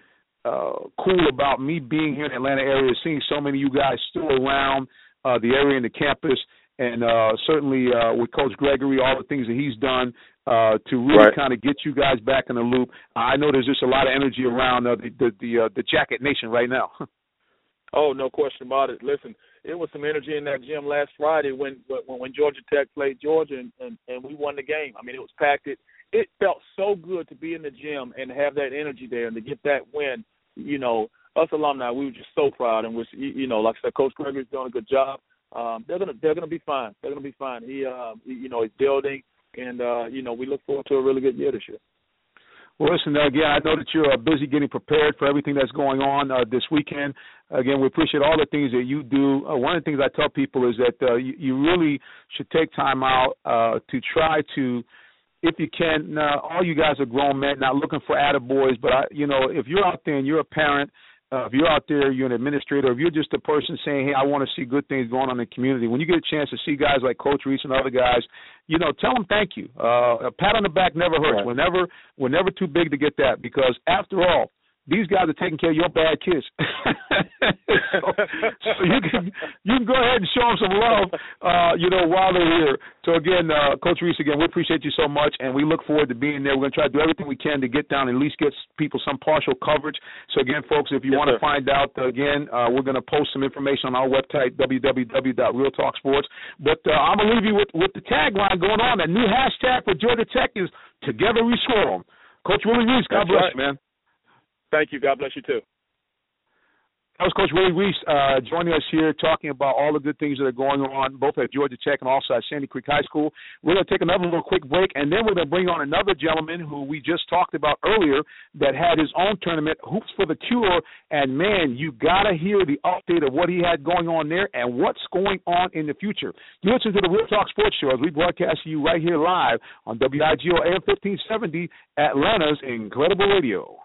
uh, cool about me being here in the Atlanta area is seeing so many of you guys still around uh, the area and the campus, and uh, certainly uh, with Coach Gregory, all the things that he's done uh, to really right. kind of get you guys back in the loop. I know there's just a lot of energy around uh, the the the, uh, the Jacket Nation right now. oh, no question about it. Listen, it was some energy in that gym last Friday when when, when Georgia Tech played Georgia and, and and we won the game. I mean, it was packed. It it felt so good to be in the gym and have that energy there and to get that win you know, us alumni, we were just so proud, and we're, you know, like I said, Coach Gregory's doing a good job. Um, they're gonna, they're gonna be fine. They're gonna be fine. He, uh, he, you know, he's building, and uh, you know, we look forward to a really good year this year. Well, listen, again, I know that you're uh, busy getting prepared for everything that's going on uh, this weekend. Again, we appreciate all the things that you do. Uh, one of the things I tell people is that uh, you, you really should take time out uh, to try to if you can, uh, all you guys are grown men, not looking for attaboys, but I, you know, if you're out there and you're a parent, uh, if you're out there, you're an administrator, if you're just a person saying, "Hey, I want to see good things going on in the community," when you get a chance to see guys like Coach Reese and other guys, you know, tell them thank you. Uh, a pat on the back never hurts. Right. We're never we're never too big to get that because after all, these guys are taking care of your bad kids. so, so you can you can go ahead and show them some love, uh, you know, while they're here. So again, uh, Coach Reese, again, we appreciate you so much, and we look forward to being there. We're going to try to do everything we can to get down and at least get people some partial coverage. So again, folks, if you yes, want sir. to find out, uh, again, uh, we're going to post some information on our website www.realtalksports. But uh, I'm going to leave you with with the tagline going on. That new hashtag for Georgia Tech is "Together We Swarm." Coach Willie Reese, God That's bless right. you, man. Thank you. God bless you too. That was Coach Willie Reese uh, joining us here, talking about all the good things that are going on, both at Georgia Tech and also at Sandy Creek High School. We're going to take another little quick break, and then we're going to bring on another gentleman who we just talked about earlier that had his own tournament, Hoops for the Cure. And man, you got to hear the update of what he had going on there and what's going on in the future. You listen to the Real Talk Sports Show as we broadcast to you right here live on WIGO AM 1570, Atlanta's Incredible Radio.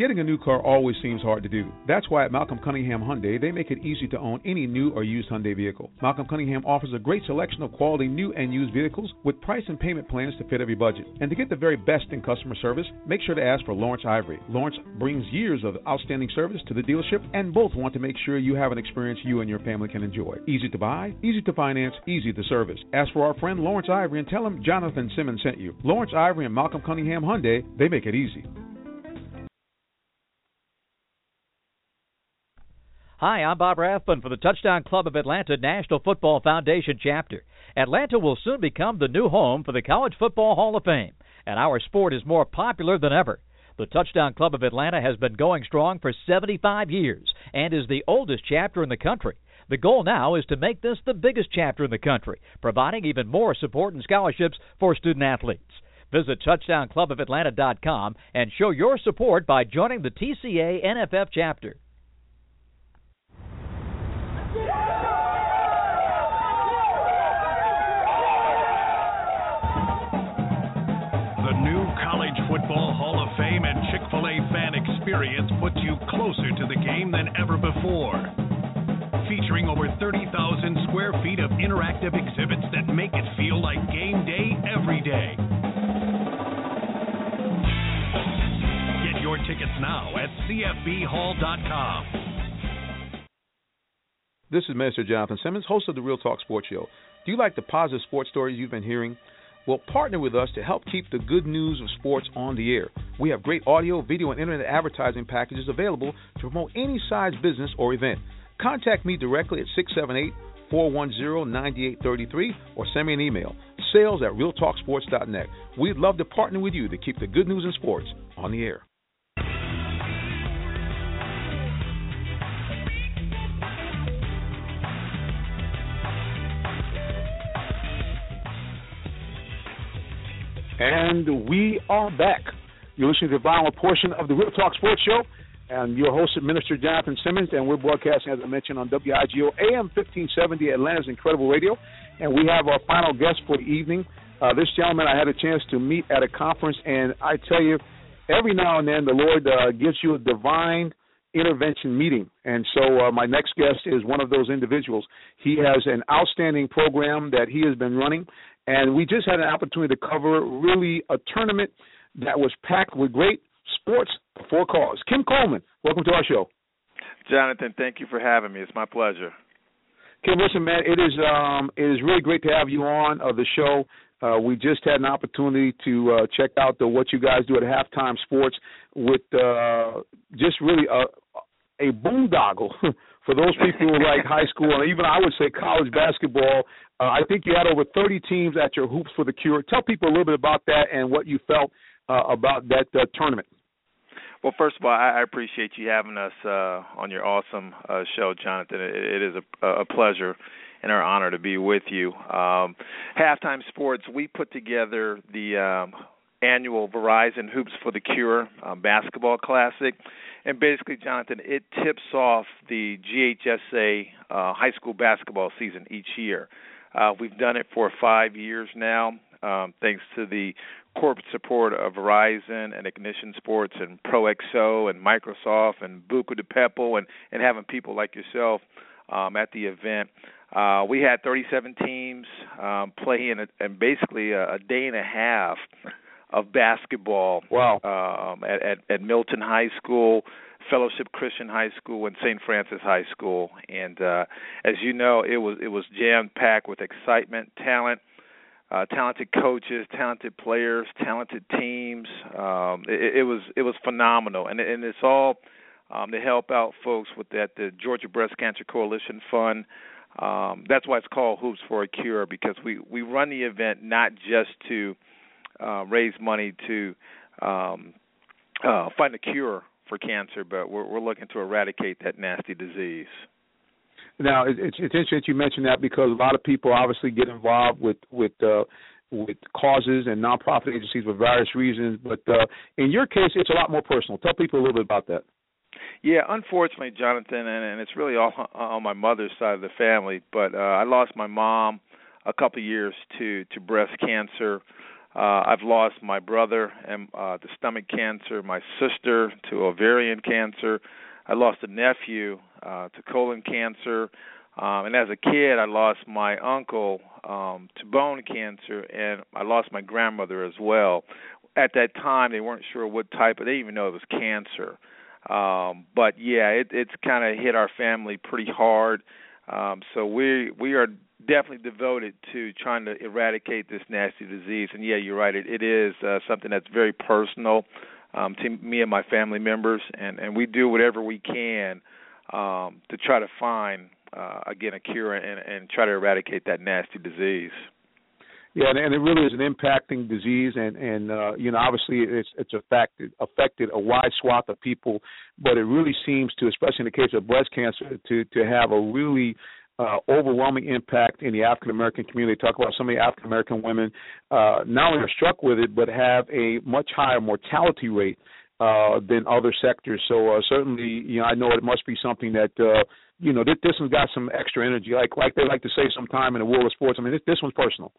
Getting a new car always seems hard to do. That's why at Malcolm Cunningham Hyundai, they make it easy to own any new or used Hyundai vehicle. Malcolm Cunningham offers a great selection of quality new and used vehicles with price and payment plans to fit every budget. And to get the very best in customer service, make sure to ask for Lawrence Ivory. Lawrence brings years of outstanding service to the dealership, and both want to make sure you have an experience you and your family can enjoy. Easy to buy, easy to finance, easy to service. Ask for our friend Lawrence Ivory and tell him Jonathan Simmons sent you. Lawrence Ivory and Malcolm Cunningham Hyundai, they make it easy. Hi, I'm Bob Rathbun for the Touchdown Club of Atlanta National Football Foundation chapter. Atlanta will soon become the new home for the College Football Hall of Fame, and our sport is more popular than ever. The Touchdown Club of Atlanta has been going strong for 75 years and is the oldest chapter in the country. The goal now is to make this the biggest chapter in the country, providing even more support and scholarships for student athletes. Visit TouchdownClubOfAtlanta.com and show your support by joining the TCA NFF chapter. Experience puts you closer to the game than ever before. Featuring over 30,000 square feet of interactive exhibits that make it feel like game day every day. Get your tickets now at CFBHall.com. This is Minister Jonathan Simmons, host of the Real Talk Sports Show. Do you like the positive sports stories you've been hearing? Well, partner with us to help keep the good news of sports on the air. We have great audio, video, and internet advertising packages available to promote any size business or event. Contact me directly at 678 410 9833 or send me an email sales at realtalksports.net. We'd love to partner with you to keep the good news in sports on the air. And we are back. You're listening to the final portion of the Real Talk Sports Show. And your host, is Minister Jonathan Simmons, and we're broadcasting, as I mentioned, on WIGO AM 1570, Atlanta's Incredible Radio. And we have our final guest for the evening. Uh, this gentleman I had a chance to meet at a conference, and I tell you, every now and then the Lord uh, gives you a divine intervention meeting. And so uh, my next guest is one of those individuals. He has an outstanding program that he has been running, and we just had an opportunity to cover really a tournament that was packed with great sports for cause. Kim Coleman, welcome to our show. Jonathan, thank you for having me. It's my pleasure. Kim, listen, man, it is um, it is really great to have you on uh, the show. Uh, we just had an opportunity to uh, check out the what you guys do at Halftime Sports with uh, just really a a boondoggle for those people who like high school and even I would say college basketball. Uh, I think you had over 30 teams at your Hoops for the Cure. Tell people a little bit about that and what you felt uh, about that uh, tournament. Well, first of all, I appreciate you having us uh, on your awesome uh, show, Jonathan. It, is a, a pleasure and our honor to be with you. Um, Halftime Sports, we put together the um, annual Verizon Hoops for the Cure um, basketball classic. And basically, Jonathan, it tips off the GHSA uh, high school basketball season each year. Uh, we've done it for five years now, um, thanks to the corporate support of Verizon and Ignition Sports and ProXO and Microsoft and Buca de Beppo and, and having people like yourself um, at the event. Uh, we had 37 teams um, play in, a, in basically a, a day and a half of basketball. Wow! Um, at, at, at Milton High School, Fellowship Christian High School, and St. Francis High School. And uh, as you know, it was it was jam packed with excitement, talent, uh, talented coaches, talented players, talented teams. Um, it, it was it was phenomenal, and and it's all um, to help out folks with that the Georgia Breast Cancer Coalition Fund. Um, that's why it's called Hoops for a Cure because we we run the event not just to uh, raise money to um, uh, find a cure for cancer, but we're, we're looking to eradicate that nasty disease. Now, it's, it's interesting that you mentioned that because a lot of people obviously get involved with with uh, with causes and nonprofit agencies for various reasons. But uh, in your case, it's a lot more personal. Tell people a little bit about that. Yeah, unfortunately, Jonathan, and, and it's really all on my mother's side of the family. But uh, I lost my mom a couple of years to to breast cancer. Uh, I've lost my brother and uh, to stomach cancer, my sister to ovarian cancer. I lost a nephew uh, to colon cancer, um, and as a kid, I lost my uncle um, to bone cancer, and I lost my grandmother as well. At that time, they weren't sure what type, but they didn't even know it was cancer. Um, but yeah, it, it's kind of hit our family pretty hard. Um, so we we are definitely devoted to trying to eradicate this nasty disease. And yeah, you're right. It, it is uh, something that's very personal um, to me and my family members, and and we do whatever we can um, to try to find uh, again a cure and, and try to eradicate that nasty disease. Yeah, and, it really is an impacting disease, and and uh, you know obviously it's it's affected affected a wide swath of people, but it really seems to, especially in the case of breast cancer, to to have a really uh, overwhelming impact in the African American community. Talk about some of the African American women uh, not only are struck with it, but have a much higher mortality rate uh, than other sectors. So uh, certainly, you know, I know it must be something that uh, you know this, this one's got some extra energy, like like they like to say sometime in the world of sports. I mean, this, this one's personal.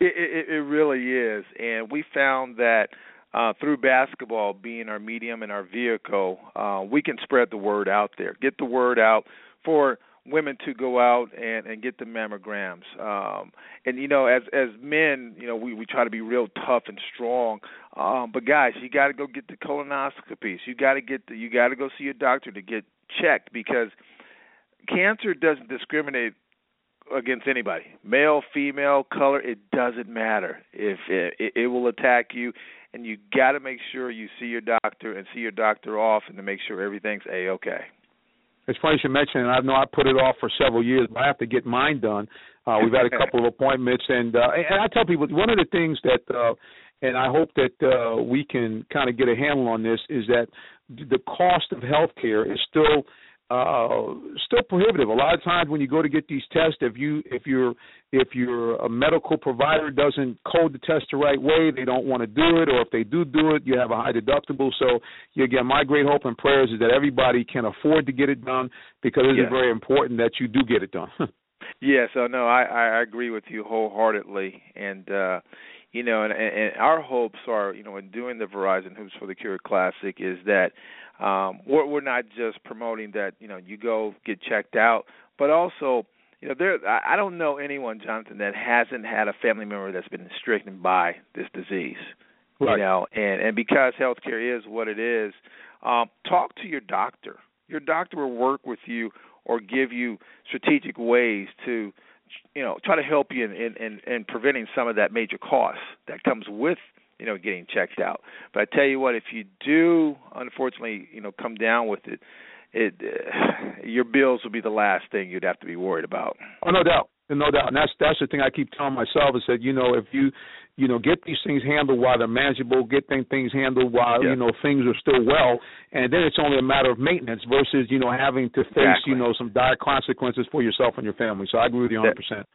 It, it, it really is, and we found that uh, through basketball being our medium and our vehicle, uh, we can spread the word out there, get the word out for women to go out and and get the mammograms. Um, and you know, as as men, you know, we we try to be real tough and strong. Um, but guys, you got to go get the colonoscopies. You got to get the you got to go see your doctor to get checked because cancer doesn't discriminate against anybody male female color it doesn't matter if it, it will attack you and you got to make sure you see your doctor and see your doctor often to make sure everything's a okay it's funny you mention, and I know I put it off for several years, but I have to get mine done. Uh, we've had a couple of appointments, and uh, and I tell people one of the things that, uh, and I hope that uh, we can kind of get a handle on this is that the cost of health care is still uh still prohibitive. A lot of times when you go to get these tests, if you if you're if your a medical provider doesn't code the test the right way, they don't want to do it, or if they do do it, you have a high deductible. So again, my great hope and prayers is that everybody can afford to get it done because it is yes. very important that you do get it done. yeah, so no, I I agree with you wholeheartedly, and uh you know, and, and our hopes are, you know, in doing the Verizon Hoops for the Cure Classic is that um, we're, we're not just promoting that you know you go get checked out, but also you know there I don't know anyone Jonathan that hasn't had a family member that's been stricken by this disease. Right. You know, and and because healthcare is what it is, um, talk to your doctor. Your doctor will work with you or give you strategic ways to you know try to help you in in, in, in preventing some of that major cost that comes with you know, getting checked out. But I tell you what, if you do, unfortunately, you know, come down with it, it uh, your bills will be the last thing you'd have to be worried about. Oh, no doubt, no doubt, and that's that's the thing I keep telling myself is that you know if you you know get these things handled while they're manageable, get things things handled while yeah. you know things are still well, and then it's only a matter of maintenance versus you know having to face exactly. you know some dire consequences for yourself and your family. So I agree with you 100. percent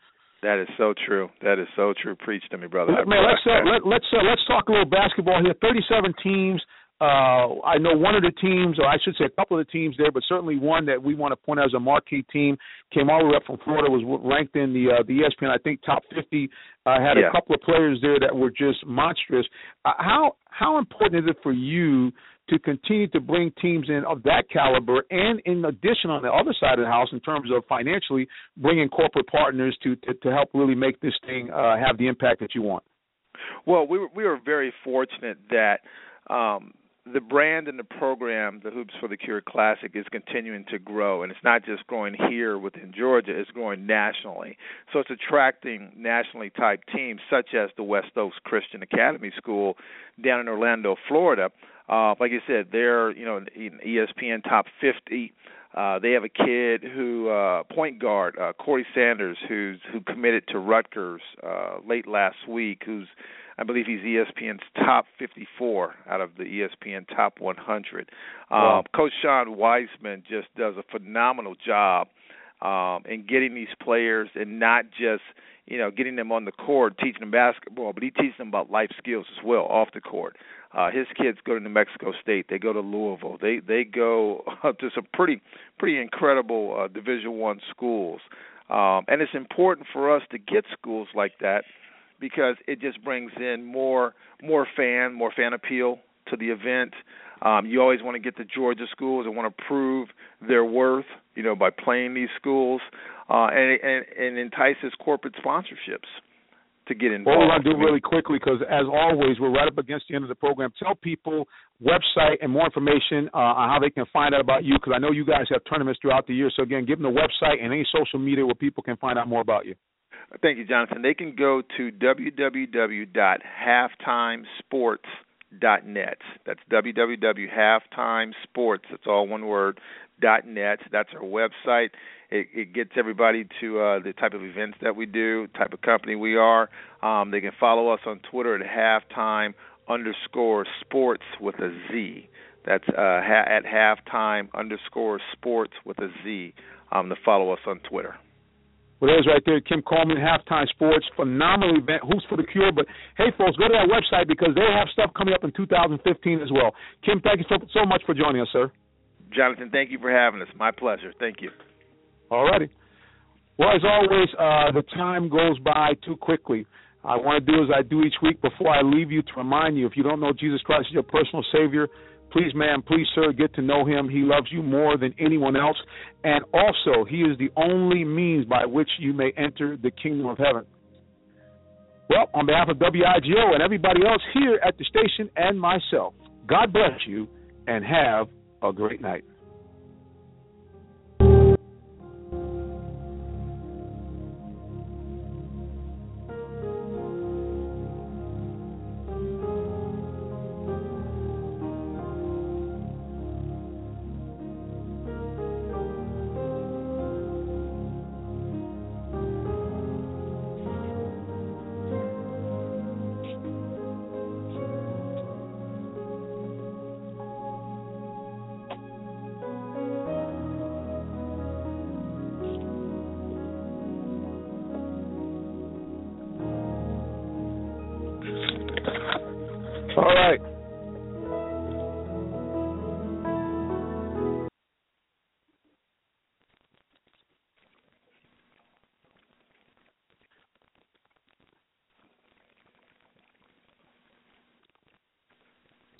that is so true. That is so true. Preach to me, brother. Man, let's uh, let, let's uh, let's talk a little basketball here. Thirty-seven teams. Uh, I know one of the teams, or I should say a couple of the teams there, but certainly one that we want to point out as a marquee team came all the way up from Florida, was ranked in the uh, the ESPN, I think, top 50. Uh, had yeah. a couple of players there that were just monstrous. Uh, how how important is it for you to continue to bring teams in of that caliber, and in addition, on the other side of the house, in terms of financially bringing corporate partners to to, to help really make this thing uh, have the impact that you want. Well, we were we were very fortunate that. Um, the brand and the program, the Hoops for the Cure Classic, is continuing to grow, and it's not just growing here within Georgia; it's growing nationally. So it's attracting nationally type teams such as the West Oaks Christian Academy School down in Orlando, Florida. Uh, like I said, they're you know in ESPN top 50. Uh, they have a kid who uh, point guard uh, Corey Sanders, who's who committed to Rutgers uh, late last week, who's I believe he's ESPN's top 54 out of the ESPN top 100. Wow. Um, Coach Sean Wiseman just does a phenomenal job um, in getting these players and not just you know getting them on the court, teaching them basketball, but he teaches them about life skills as well off the court. Uh, his kids go to New Mexico State. They go to Louisville. They they go to some pretty pretty incredible uh, Division One schools. Um, and it's important for us to get schools like that because it just brings in more more fan more fan appeal to the event. Um, you always want to get the Georgia schools and want to prove their worth, you know, by playing these schools, uh, and, and and entices corporate sponsorships to get involved. What we're going to do really quickly, because as always, we're right up against the end of the program. Tell people website and more information uh, on how they can find out about you, because I know you guys have tournaments throughout the year. So again, give them the website and any social media where people can find out more about you. Thank you, Jonathan. They can go to www.halftimesports.net. That's www.halftimesports. That's all one word. .net. That's our website. It, it gets everybody to uh, the type of events that we do, type of company we are. Um, they can follow us on Twitter at halftime underscore sports with a Z. That's uh, ha- at halftime underscore sports with a Z um, to follow us on Twitter. Well, there's right there, Kim Coleman, Halftime Sports, phenomenal event, Hoops for the Cure. But hey, folks, go to that website because they have stuff coming up in 2015 as well. Kim, thank you so, so much for joining us, sir. Jonathan, thank you for having us. My pleasure. Thank you. All righty. Well, as always, uh, the time goes by too quickly. I want to do as I do each week before I leave you to remind you if you don't know Jesus Christ as your personal Savior, please, ma'am, please, sir, get to know Him. He loves you more than anyone else. And also, He is the only means by which you may enter the kingdom of heaven. Well, on behalf of WIGO and everybody else here at the station and myself, God bless you and have a great night.